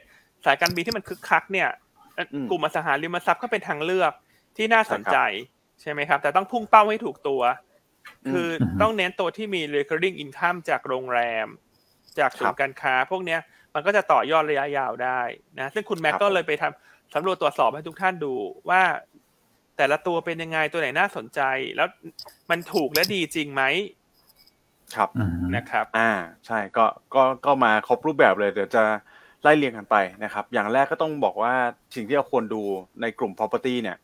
สายการบินที่มันคึกคักเนี่ยเอ่ออมกลุ่มอสังหาริมทรัพย์ก็เป็นทางเลือกที่น่าสนใจใช่ไหมครับ แต่ต้องพุ่งเป้าให้ถูกตัว คืออมต้องเน้นตัวที่มี recurring income จากโรงแรม จากศูนย์การค้า พวกเนี้ยมันก็จะต่อยอดระยะยาวได้นะซึ่งคุณแม็กก็เลยไปทำสำรวจตรวจสอบให้ทุกท่านดูว่า แต่ละตัวเป็นยังไงตัวไหนน่าสนใจ แล้วมันถูกและดีจริงไหมครับอืมนะครับ อ่าใช่ก็ก็ก็มาครบรูปแบบเลยเดี๋ยวจะไล่เรียงกันไปนะครับ อย่างแรกก็ต้องบอกว่าสิ่งที่เราควรดูในกลุ่ม property เนี่ย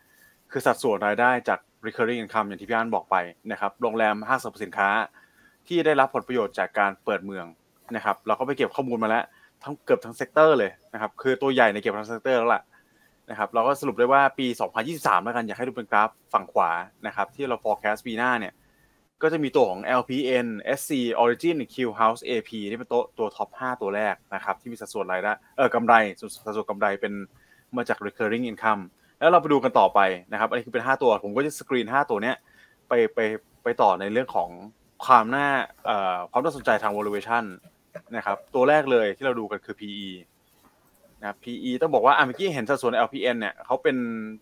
คือสัดส่วนรายได้จาก recurring income อย่างที่พี่อันบอกไปนะครับโรงแรมห้างสรรพสินค้า ที่ได้รับผลประโยชน์จากการเปิดเมืองนะครับ เราก็ไปเก็บข้อมูลมาแล้ว ทั้งเกือบทั้ง sector เลยนะครับ คือตัวใหญ่ในยเก็บทั้ง sector แล้วล่ะ นะครับเราก็สรุปได้ว่าปี 2023 แล้วกันอยากให้ดูเป็นกราฟฝั่งขวานะครับที่เรา forecast ปีหน้าเนี่ยก็จะมีตัวของ LPN SC Origin Q House AP ที่เป็นตัวตัวท็อป 5 ตัวแรกนะครับที่มีสัดส่วนรายได้เออกำไรสัดส่วนกำไรเป็นมาจาก recurring income แล้วเราไปดูกันต่อไปนะครับอันนี้คือเป็น 5 ตัว ผมก็จะสกรีน 5 ตัวเนี้ยไปไปไปต่อในเรื่องของความน่าเอ่อความน่าสนใจทาง valuation นะครับตัวแรกเลยที่เราดูกันคือ PE นะครับ PE ต้องบอกว่าอะเมื่อกี้เห็นสัดส่วน LPN เนี่ยเขาเป็น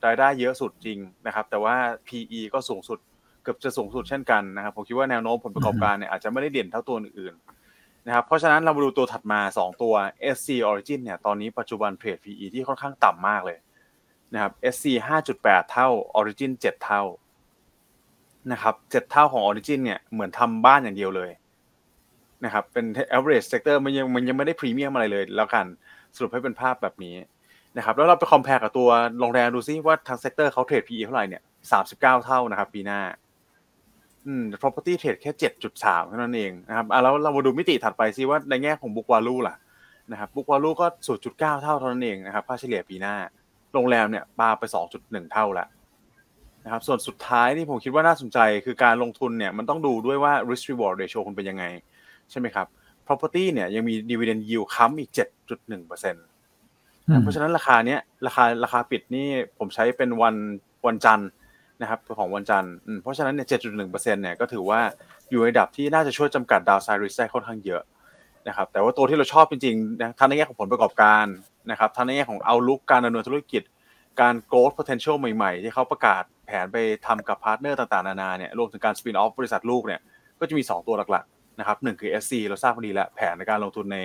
รายได้เยอะสุดจริงนะครับ แต่ว่า PE ก็สูงสุดเกือบจะสูงสุดเช่นกันนะครับ ผมคิดว่าแนวโน้มผลประกอบการเนี่ยอาจจะไม่ได้เด่นเท่าตัวอื่นๆนะครับเพราะฉะนั้นเรามาดูตัวถัดมา 2 ตัว SC Origin เนี่ยตอนนี้ปัจจุบันเทรด PE ที่ค่อนข้างต่ำมากเลยนะครับ SC 5.8 เท่า Origin 7 เท่านะครับ7เท่าของ Origin เนี่ยเหมือนทำบ้านอย่างเดียวเลยนะครับเป็น average sector มันยังมันยังไม่ได้พรีเมียมอะไรเลยแล้วกัน สรุปให้เป็นภาพแบบนี้นะครับแล้วเราไป compare กับตัวโรงแรมดูซิว่าทางเซกเตอร์เขาเทรด PE เท่าไหร่เนี่ย39เก้าเท่านะครับ ปีหน้า อืม property trade แค่7.3เท่านั้นเองนะครับอะแล้วเรามาดูมิติถัดไปซิว่าในแง่ของ book value ล่ะนะครับ book value ก็0.9เก้าเท่าเท่านั้นเองนะครับค่าเฉลี่ยปีหน้า โรงแรมเนี่ยปาไป2.1เท่าแล้วนะครับ ส่วนสุดท้ายที่ผมคิดว่าน่าสนใจคือการลงทุนเนี่ยมันต้องดูด้วยว่า risk reward ratio คุณเป็นยังไง ใช่ไหมครับ property เนี่ยยังมี dividend yield ค้ำอีก 7.1%เพราะฉะนั้นราคาเนี้ยราคาราคาปิดนี่ผมใช้เป็นวันวันจันทร์นะครับของวันจันทร์อืมเพราะฉะนั้นเนี่ย 7.1%เนี่ยก็ถือว่าอยู่ในระดับที่น่าจะช่วยจำกัด downside risk ได้ค่อนข้างเยอะนะครับแต่ว่าตัวที่เราชอบจริงๆนะทั้งในแง่ของผลประกอบการนะครับทั้งในแง่ของ outlook การดำเนินธุรกิจ การ growth potential ใหม่ๆ ที่เขาประกาศแผนไปทำกับ partner ต่างๆ นานาเนี่ยรวมถึงการ spin off บริษัทลูกเนี่ยก็จะมี 2 ตัวหลักๆ นะครับหนึ่งคือ SC เราทราบพอดีแล้วแผนในการลงทุนใน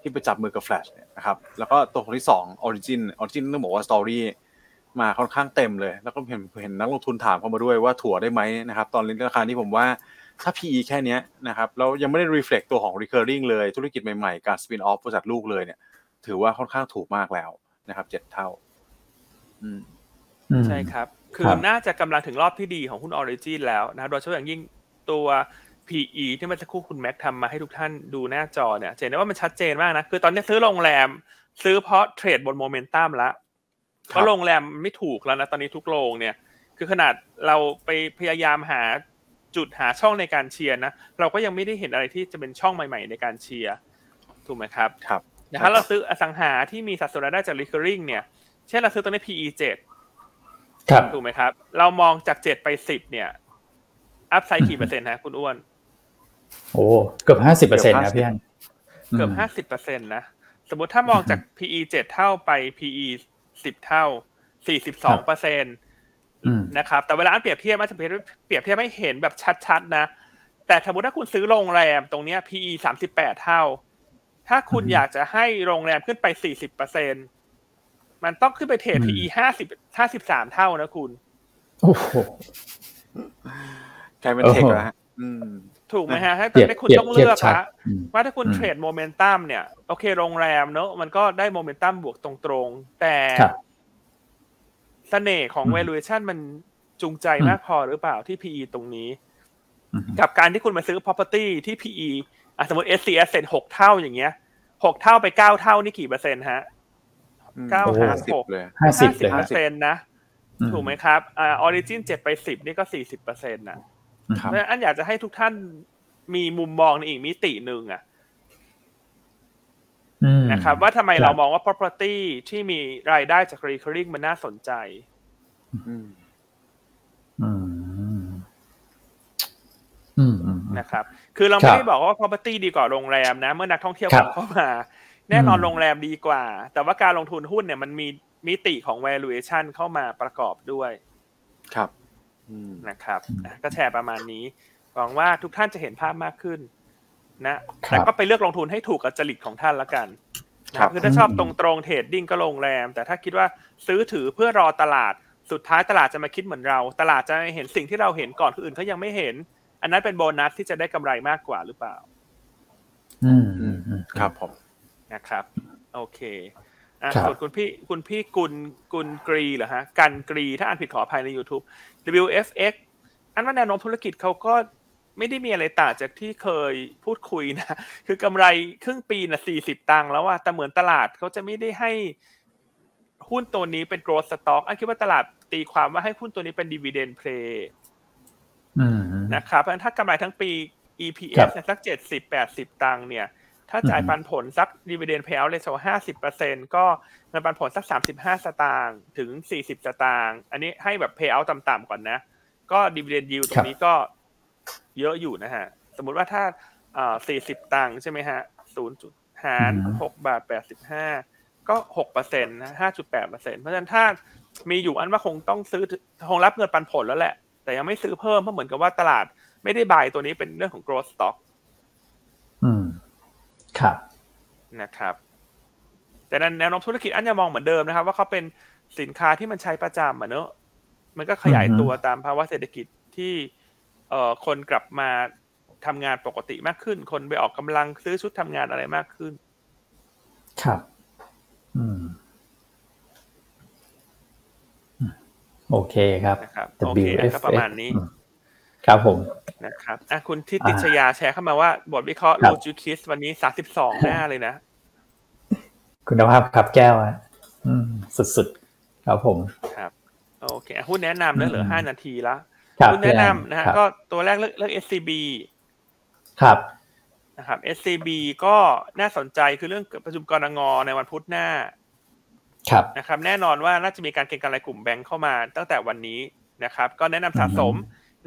ที่ไปจับมือกับ Flash เนี่ยนะครับแล้วก็ตัวคนที่ 2 Origin Origin ต้องบอกว่า story มาค่อนข้างเต็มเลย แล้วก็เห็นเห็นนักลงทุนถามเข้ามาด้วยว่าถั่วได้ไหมนะครับตอนนี้ราคานี้ผมว่าถ้า PE แค่เนี้ยนะครับแล้วยังไม่ได้ reflect ตัวของ recurring เลยธุรกิจใหม่ๆ การ spin off บริษัทลูกเลยเนี่ย ถือว่าค่อนข้างถูกมากแล้วนะครับเจ็ดเท่าอืมอืมใช่ครับ คืคอรับน่าจะกำลังถึงรอบที่ดีของหุ้น Origin แล้วนะโดยเฉพาะอย่างยิ่งตัว PE ที่เมื่อสักครู่คุณแม็กทำมาให้ทุกท่านดูหน้าจอเนี่ยจะเห็นได้ว่ามันชัดเจนมากนะ คือตอนนี้ซื้อโรงแรม ซื้อเพราะเทรดบนโมเมนตัมแล้วครับเพราะโรงแรมไม่ถูกแล้วนะ ตอนนี้ทุกโรงเนี่ย คือขนาดเราไปพยายามหาจุดหาช่องในการเชียร์นะ เราก็ยังไม่ได้เห็นอะไรที่จะเป็นช่องใหม่ ๆ ในการเชียร์ถูกไหมครับครับแต่ถ้าเราซื้ออสังหาที่มีสัดส่วนรายได้จาก recurring เนี่ย เช่นเราซื้อตัวนี้ PE 7ครับถูกไหมครับ เรามองจากเจ็ดไปสิบเนี่ยอัพไซด์กี่เปอร์เซ็นต์ฮะคุณอ้วน โอ้เกือบห้าสิบเปอร์เซ็นต์นะพี่อันเกือบห้าสิบเปอร์เซ็นต์นะ สมมติถ้ามองจาก PE เจ็ดเท่าไป PE สิบเท่าสี่สิบสองเปอร์เซ็นต์อืมนะครับ แต่เวลาอันเปรียบเทียบมันจะเปรียบเปรียบเทียบให้เห็นแบบชัดๆนะ แต่สมมติถ้าคุณซื้อโรงแรมตรงเนี้ย PE สามสิบแปดเท่า ถ้าคุณอืมอยากจะให้โรงแรมขึ้นไปสี่สิบเปอร์เซ็นมันต้องขึ้นไป trade อืม PE ห้าสิบห้าสิบสามเท่านะคุณ โอ้โหกลายเป็นโอ้ tech โหแล้วฮะอืม ถูกไหมฮะให้เปรียบให้คุณเปรียบต้องเลือกเทียบชัดละอืมว่าถ้าคุณอืม trade momentum เนี่ย โอเคโรงแรมเนอะมันก็ได้โมเมนตัมบวกตรงๆ แต่ครับเสน่ห์ของอืม valuation มันจูงใจอืมมากพอหรือเปล่าที่ PE ตรงนี้อืมกับการที่คุณมาซื้อ property ที่ PE อะสมมติ SC Asset หกเท่าอย่างเงี้ยหกเท่าไปเก้าเท่านี่กี่เปอร์เซ็นต์ฮะอืมเก้าโอ้หารสิบหกเลยห้าสิบสิเลบยเปคอรับร์เซ็นต์นะอืมถูกไหมครับอ่า Origin เจ็ดไปสิบนี่ก็สี่สิบเปอร์เซ็นต์นะ ครับเพราะฉะนั้นอันอยากจะให้ทุกท่านมีมุมมองในอีกมิติหนึ่งอะอืมนะครับ ว่าทำไมครับเรามองว่า property ที่มีรายได้จาก recurring มันน่าสนใจอืมอืมอืมอืมนะครับ คือเราครัไม่บได้บอกว่า property ดีกว่าโรงแรมนะ เมื่อนักท่องเที่ยวครับเข้ามา แน่นอนอืมโรงแรมดีกว่า แต่ว่าการลงทุนหุ้นเนี่ยมันมีมิติของ valuation เข้ามาประกอบด้วย ครับอืม นะครับอะก็แชร์ประมาณนี้หวังว่าทุกท่านจะเห็นภาพมากขึ้น นะแต่ก็ไปเลือกลงทุนให้ถูกกับจริตของท่านละกันครับคือถ้าชอบตรงตรงๆเทรดดิ้งก็โรงแรม แต่ถ้าคิดว่าซื้อถือเพื่อรอตลาดสุดท้ายตลาดจะมาคิดเหมือนเรา ตลาดจะเห็นสิ่งที่เราเห็นก่อนคนอื่นเขายังไม่เห็น อันนั้นเป็นโบนัสที่จะได้กำไรมากกว่าหรือเปล่า อืมอืมอืมครับผมนะครับ โอเคอะครับส่วนคุณพี่คุณพี่กุลกุลกรีเหรอฮะกันกรีถ้าอ่านผิดขออภัยใน YouTube WFX อันว่าแนวโน้มธุรกิจเขาก็ไม่ได้มีอะไรต่างจากที่เคยพูดคุยนะ คือกำไรครึ่งปีนะสี่สิบตังค์แล้วอะแต่เหมือนตลาดเขาจะไม่ได้ให้หุ้นตัวนี้เป็น growth stock อันคิดว่าตลาดตีความว่าให้หุ้นตัวนี้เป็น dividend play อืมนะครับเพราะฉะนั้นถ้ากำไรทั้งปีครั EPS บเนี่ยสักเจ็ดสิบแปดสิบตังค์เนี่ย ถ้าจ่ายอืมปันผลสัก dividend payout ratio ห้าสิบเปอร์เซ็นก็เงินปันผลสักสามสิบห้าสตางค์ถึงสี่สิบสตางค์อันนี้ให้แบบ payout ต่ำๆก่อนนะ ก็ dividend yield ตรงนี้ก็เยอะอยู่นะฮะ สมมุติว่าถ้าสี่สิบตังค์ใช่ไหมฮะศูนย์จุดหารอืมหกบาทแปดสิบห้าก็หกเปอร์เซ็นต์นะห้าจุดแปดเปอร์เซ็นต์เพราะฉะนั้นถ้ามีอยู่อันว่าคงต้องซื้อคงรับเงินปันผลแล้วแหละ แต่ยังไม่ซื้อเพิ่มเพราะเหมือนกับว่าตลาดไม่ได้บายตัวนี้เป็นเรื่องของ growth stock อืม ครับนะครับ แต่ในแนวโน้มธุรกิจอันยังมองเหมือนเดิมนะครับ ว่าเขาเป็นสินค้าที่มันใช้ประจำอะเนอะมันก็ขยายอือฮึตัวตามภาวะเศรษฐกิจที่เอ่อคนกลับมาทำงานปกติมากขึ้น คนไปออกกำลังซื้อชุดทำงานอะไรมากขึ้น ครับ อืมอืมโอเคครับนะครับโอเค WFX ก็ประมาณนี้อืมครับผม นะครับอะคุณทิติอ่าชยาแชร์เข้ามาว่า บทวิเคราะห์ครัโลบจิคิสวันนี้สามสิบสองหน้าเลยนะ คุณภาพครับแก้วอะอืมสุดๆ ครับผมครับโอเคอะหุ้นแนะนำแล้วเหลืออืมห้านาทีละครับหุ้นแนะนำนะฮะครับก็ตัวแรกเลือกเลือก SCB ครับนะครับ SCB ก็น่าสนใจคือเรื่องประชุมกรงงในวันพุธหน้า ครับนะครับ แน่นอนว่าน่าจะมีการเก็งกำไรกลุ่มแบงค์เข้ามาตั้งแต่วันนี้นะครับ ก็แนะนำสะสม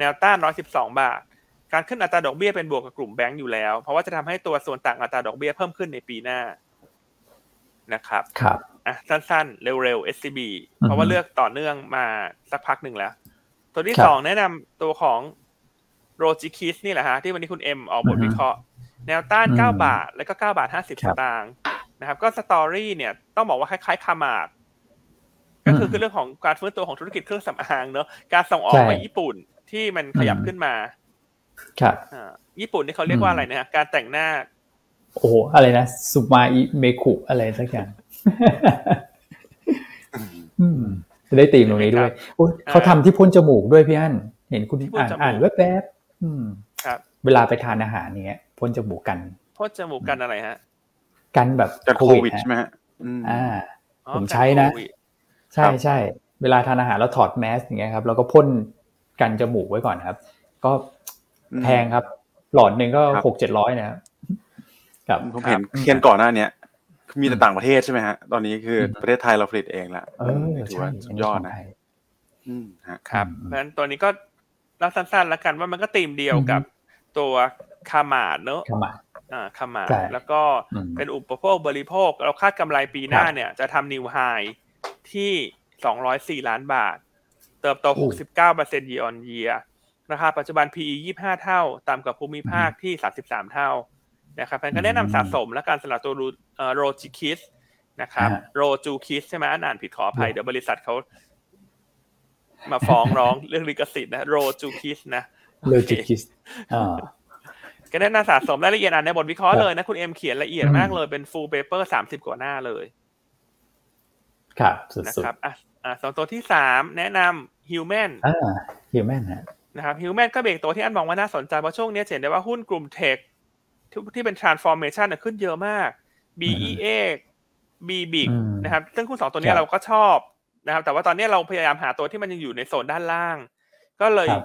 แนวต้าน 112 บาท การขึ้นอัตราดอกเบี้ยเป็นบวกกับกลุ่มแบงค์อยู่แล้ว เพราะว่าจะทำให้ตัวส่วนต่างอัตราดอกเบี้ยเพิ่มขึ้นในปีหน้านะครับ ครับ อะสั้นๆ เร็วๆ SCB อือฮึเพราะว่าเลือกต่อเนื่องมาสักพักหนึ่งแล้ว ตัวที่ครับสองแนะนำตัวของโรจิคิสนี่แหละฮะ ที่วันนี้คุณเอ็มออกบทอือฮึวิเคราะห์ แนวต้านอืม9บาท แล้วก็ 9 บาท 50คสรับตางค์นะครับ ก็สตอรี่เนี่ยต้องบอกว่าคล้ายๆคามาดก็คืออืมคือเรื่องของการฟื้นตัวของธุรกิจเครื่องสำอางเนอะการส่งออกใช่ไปญี่ปุ่น ที่มันขยับอืมขึ้นมาครับอ่าญี่ปุ่นนี่เขาเรียกว่าอะไรนะฮะการแต่งหน้า โอ้โหอะไรนะสุมาอิเมคุอะไรสักอย่างอืมจะได้ตีมตรงนี้ด้วยโอ้ยเขาทำที่พ่นจมูกด้วยพี่อั้นเห็นคุณที่พ่นอ่านจมูกอ่านแวบๆอืมครับ เวลาไปทานอาหารเนี้ยพ่นจมูกกันพ่นจมูกกันอะไรฮะ กันแบบจากโควิดฮะใช่ไหมฮะอืมอ่าอ๋อผมใช้นะกัโควิดใช่ครับใช่เวลาทานอาหารแล้วถอดแมสอย่างเงี้ยครับ แล้วก็พ่น กันจมูกไว้ก่อนครับ ก็แพงครับ หลอดหนึ่งก็ครับหกเจ็ดร้อยนะครับครับผมเห็นเทียนก่อนหน้าเนี้ยมีแต่ต่างประเทศใช่ไหมฮะ ตอนนี้คือประเทศไทยเราผลิตเองละเออถือใช่ว่าสุดยอดนนะนี้ขงไทยอืมฮะครับอืมเพราะฉะนั้นตัวนี้ก็เล่าสั้นๆแล้วกันว่ามันก็ตีมเดียวกับตัวคามาดเนอะเข้ามาอ่าคามาดใช่แล้วก็อืมเป็นอุปโภคบริโภค เราคาดกำไรปีหน้าครับเนี่ย จะทำนิวไฮที่204ล้านบาท เติบโตโอ้69% year on year ราคาปัจจุบัน PE 25 เท่า ต่ำกว่าภูมิภาคที่ 33 เท่านะครับเพราะฉะนั้นก็แนะนำสะสมและการสลับตัวโรจิคิสนะครับฮะโรจูคิสใช่ไหมอ่านผิดขออภัย เดี๋ยวบริษัทเขามาฟ้องร้องเรื่องลิขสิทธิ์นะโรจูคิสนะโลจิคิสอ่าก็แนะนำสะสมรายละเอียดอ่านในบทวิเคราะห์ครับเลยนะ คุณเอ็มเขียนละเอียดอืมมากเลยเป็น full paper สามสิบกว่าหน้าเลย ครับสุดนะๆครับ อะอะสองตัวที่สามแนะนำ human อ่า human ฮะนะครับ human ก็เบรกตัวที่อันมองว่าน่าสนใจเพราะช่วงนี้จะเห็นได้ว่าหุ้นกลุ่ม tech ที่ที่เป็น transformation น่ะขึ้นเยอะมาก BE8 BBIK อืมนะครับ ซึ่งหุ้นสองตัวนี้ครับเราก็ชอบนะครับ แต่ว่าตอนนี้เราพยายามหาตัวที่มันยังอยู่ในโซนด้านล่าง ก็เลยครับ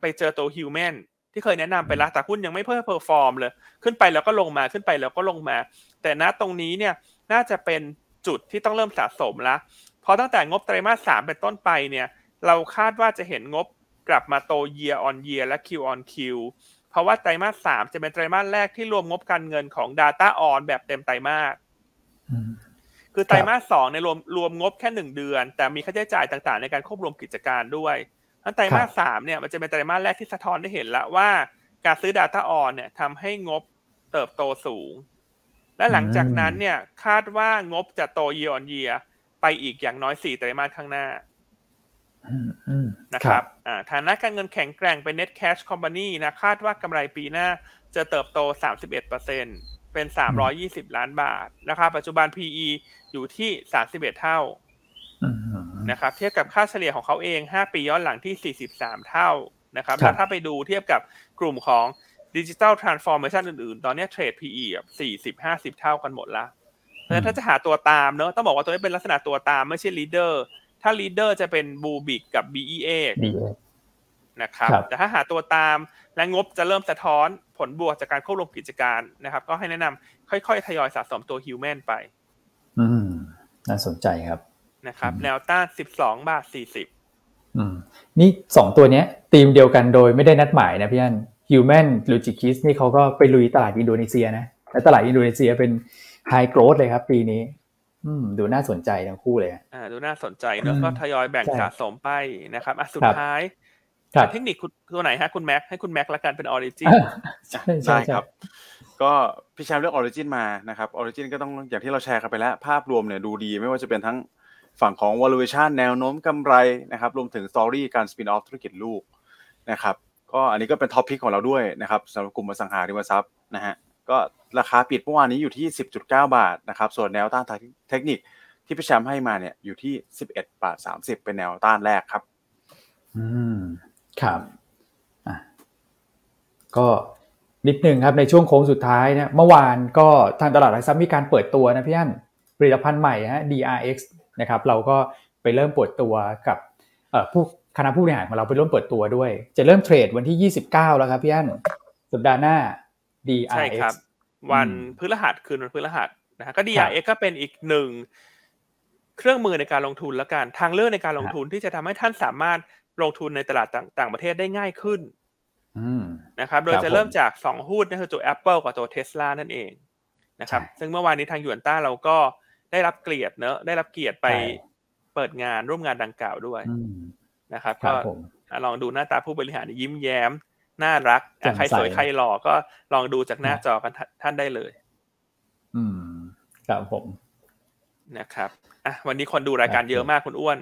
ไปเจอตัว human ที่เคยแนะนำไปแล้วแต่หุ้นยังไม่เพิ่ม perform เลย ขึ้นไปแล้วก็ลงมาขึ้นไปแล้วก็ลงมา แต่ณตรงนี้เนี่ยน่าจะเป็นจุดที่ต้องเริ่มสะสมละเพราะตั้งแต่งบไตรมาสสามเป็นต้นไปเนี่ยเราคาดว่าจะเห็นงบกลับมาโต year on year และ Q on Q เพราะว่าไตรมาสสามจะเป็นไตรมาสแรกที่รวมงบการเงินของ Data on แบบเต็มไตรมาสอืมคือไตรมาสสองในยรวมรวมงบแค่หนึ่งเดือน แต่มีค่าใช้จ่ายต่างๆ ในการควบรวมกิจการด้วยทั้นไตรมาสสามเนี่ยมันจะเป็นไตรมาสแรกที่สะท้อนได้เห็นแล้วว่า การซื้อ Data on เนี่ยทำให้งบเติบโตสูง และหลังจากนั้นเนี่ยคาดว่างบจะโต year on year ไปอีกอย่างน้อยสี่ไตรมาสข้างหน้าอืมอืมนะครับอ่าฐานะการเงินแข็งแกร่งเป็น net cash company นะคาดว่ากำไรปีหน้าจะเติบโต 31%เป็น 320 ล้านบาทนะครับปัจจุบัน PE อยู่ที่ 31 เท่าอืมนะครับ เทียบกับค่าเฉลี่ยของเขาเอง 5 ปีย้อนหลังที่ 43 เท่านะครับครับแล้วถ้าไปดูเทียบกับกลุ่มของ Digital Transformation อื่นๆ ตอนเนี้ยเทรด PE แบบ40 50 เท่ากันหมดละ เพราะฉะนั้นถ้าจะหาตัวตามเนอะต้องบอกว่าตัวนี้เป็นลักษณะตัวตามไม่ใช่ leader ถ้า leader จะเป็น Bubic กับ BEA ดีนะครับครับ แต่ถ้าหาตัวตามและงบจะเริ่มสะท้อนผลบวกจากการควบรวมกิจการนะครับ ก็ให้แนะนำค่อยๆ ทยอยสะสมตัวฮิวแมนไป อืม น่าสนใจครับนะครับอืมแนวต้าน12บาท40อืม นี่สองตัวเนี้ยทีมเดียวกันโดยไม่ได้นัดหมายนะพี่อัน human โรจูคิสนี่เขาก็ไปลุยตลาดอินโดนีเซียนะและตลาดอินโดนีเซียเป็น high growth เลยครับ ปีนี้ อืม ดูน่าสนใจทั้งคู่เลยอ่าดูน่าสนใจเนอะอืมก็ทยอยแบ่งใช่สะสมไปนะครับอะสุดครับท้ายครับเทคนิคคุณตัวไหนฮะคุณแม็กให้คุณแม็กละกันเป็นออริจินใช่ใช่ได้ใช่ครับ ก็พี่แชมป์เลือกออริจินมานะครับออริจินก็ต้องอย่างที่เราแชร์กันไปแล้ว ภาพรวมเนี่ยดูดีไม่ว่าจะเป็นทั้งฝั่งของ valuation แนวโน้มกำไรนะครับ รวมถึง story การ spin off ธุรกิจลูกนะครับ ก็อันนี้ก็เป็น top pick ของเราด้วยนะครับสำหรับกลุ่มอสังหาริมทรัพย์นะฮะ ก็ราคาปิดเมื่อวานนี้อยู่ที่ 10.9 บาทนะครับ ส่วนแนวต้านทางเทคนิคที่พี่แชมป์ให้มาเนี่ยอยู่ที่ 11 บาท 30 เป็นแนวต้านแรกครับ อืม ครับอะก็นิดหนึ่งครับในช่วงโค้งสุดท้ายเนี่ยเมื่อวานก็ทางตลาดหลักทรัพย์มีการเปิดตัวนะพี่อันผลิตภัณฑ์ใหม่ฮะ DRX นะครับ เราก็ไปเริ่มเปิดตัวกับเอ่อผู้คณะผู้บริหารของเราไปร่วมเปิดตัวด้วย จะเริ่มเทรดวันที่ 29 แล้วครับพี่อันสัปดาห์หน้า DRX ใช่ครับ วันอืมพฤหัสคืนวันพฤหัสนะฮะก็ DRX ก็เป็นอีกหนึ่งเครื่องมือในการลงทุนและการทางเลือกในการลงทุนที่จะทำให้ท่านสามารถลงทุนในตลาดต่างต่างประเทศได้ง่ายขึ้นอืมนะครับ โดยครับจะเริ่มผมจากสองหุ้นนั่นคือตัว Apple กับตัว Tesla นั่นเองนะครับใช่ซึ่งเมื่อวานนี้ทางยูนต้าเราก็ได้รับเกียรติเนอะได้รับเกียรติไปใช่เปิดงานร่วมงานดังกล่าวด้วยอืมนะครับครัก็บผมอะลองดูหน้าตาผู้บริหารยิ้มแย้ม น่ารักอะแจ่มใครสวยใสใครหล่อก็ลองดูจากหน้านะจอกันท่านท่านได้เลย อืมครับผมนะครับอะวันนี้คนดูรายการครับเยอะมากคุณอ้วน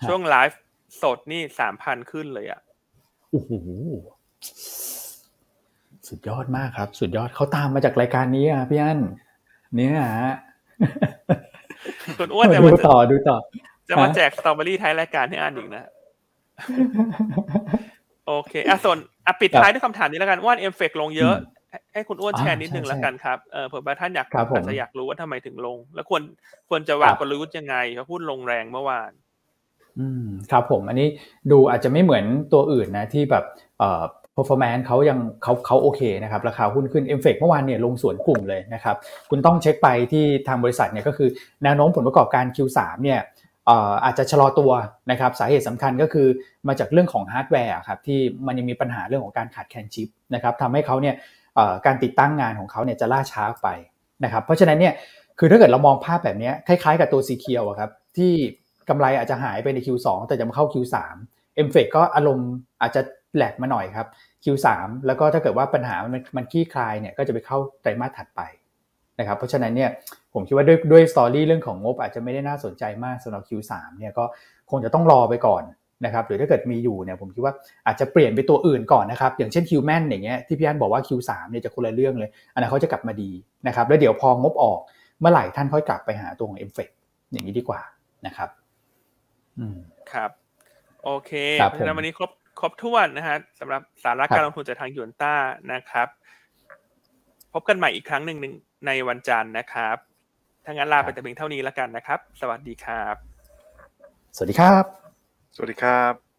ครับช่วงไลฟ์สดนี่สามพันขึ้นเลยอะโอ้โหสุดยอดมากครับ สุดยอดเขาตามมาจากรายการนี้อะพี่อันเนี่ยฮะคุณอ้วนจะดูมาต่อดูต่อ จะมาฮะแจกสตรอเบอรี่ท้ายรายการให้อ่านอีกนะ โอเคอะส่วนอะปิดท้ายด้วยคำถามนี้แล้วกันว่าเอฟเฟกลงเยอะให้ให้คุณอ้วนอ่าแชร์นิดนึงใช่แล้วกันครับเออเผื่อว่าท่านอยากครับผมอาจจะอยากรู้ว่าทำไมถึงลง แล้วควรควรจะวางครับกลยุทธ์ยังไงเพราะหุ้นลงแรงเมื่อวาน อืมครับผม อันนี้ดูอาจจะไม่เหมือนตัวอื่นนะที่แบบเอ่อ performance เขายังเขาเขาโอเคนะครับราคาหุ้นขึ้น m f e c เมื่อวานเนี่ยลงสวนกลุ่มเลยนะครับ คุณต้องเช็คไปที่ทางบริษัทเนี่ยก็คือแนวโน้มผลประกอบการ Q3 เนี่ยอาจจะชะลอตัวนะครับสาเหตุสำคัญก็คือมาจากเรื่องของฮาร์ดแวร์ครับที่มันยังมีปัญหาเรื่องของการขาดแคลนชิปนะครับทำให้เขาเนี่ยการติดตั้งงานของเขาเนี่ยจะล่าช้าไปนะครับเพราะฉะนั้นเนี่ยคือถ้าเกิดเรามองภาพแบบนี้คล้ายๆกับตัวสีเขียวครับที่กำไรอาจจะหายไปใน Q2 แต่จะมาเข้า Q3 m f e c ก็อารมณ์อาจจะแหลกมาหน่อยครับ Q3 แล้วก็ถ้าเกิดว่าปัญหามันมันคลี่คลายเนี่ยก็จะไปเข้าไตรมาสถัดไป นะครับเพราะฉะนั้นเนี่ยผมคิดว่าด้วยด้วยสตอรี่เรื่องของงบอาจจะไม่ได้น่าสนใจมากสำหรับ Q3 เนี่ยก็คงจะต้องรอไปก่อนนะครับหรือถ้าเกิดมีอยู่เนี่ยผมคิดว่าอาจจะเปลี่ยนไปตัวอื่นก่อนนะครับอย่างเช่น Qman อย่างเงี้ยที่พี่อันบอกว่า Q3 เนี่ยจะคนละเรื่องเลยอันนั้นเขาจะกลับมาดีนะครับแล้วเดี๋ยวพองบออกเมื่อไหร่ท่านค่อยกลับไปหาตัวของ m f e c อย่างนี้ดีกว่านะครับอืมครับ โอเคครับเพราะฉะนั้นผมวันนี้ครบครบถ้วนนะฮะสำหรับสาระครับการลงทุนจากทางยูนต้านะครับ พบกันใหม่อีกครั้งหนึ่งหนึ่ง ในวันจันทร์นะครับถ้างั้นลาไปแต่เพียงเท่านี้แล้วกันนะครับ สวัสดีครับ สวัสดีครับ สวัสดีครับ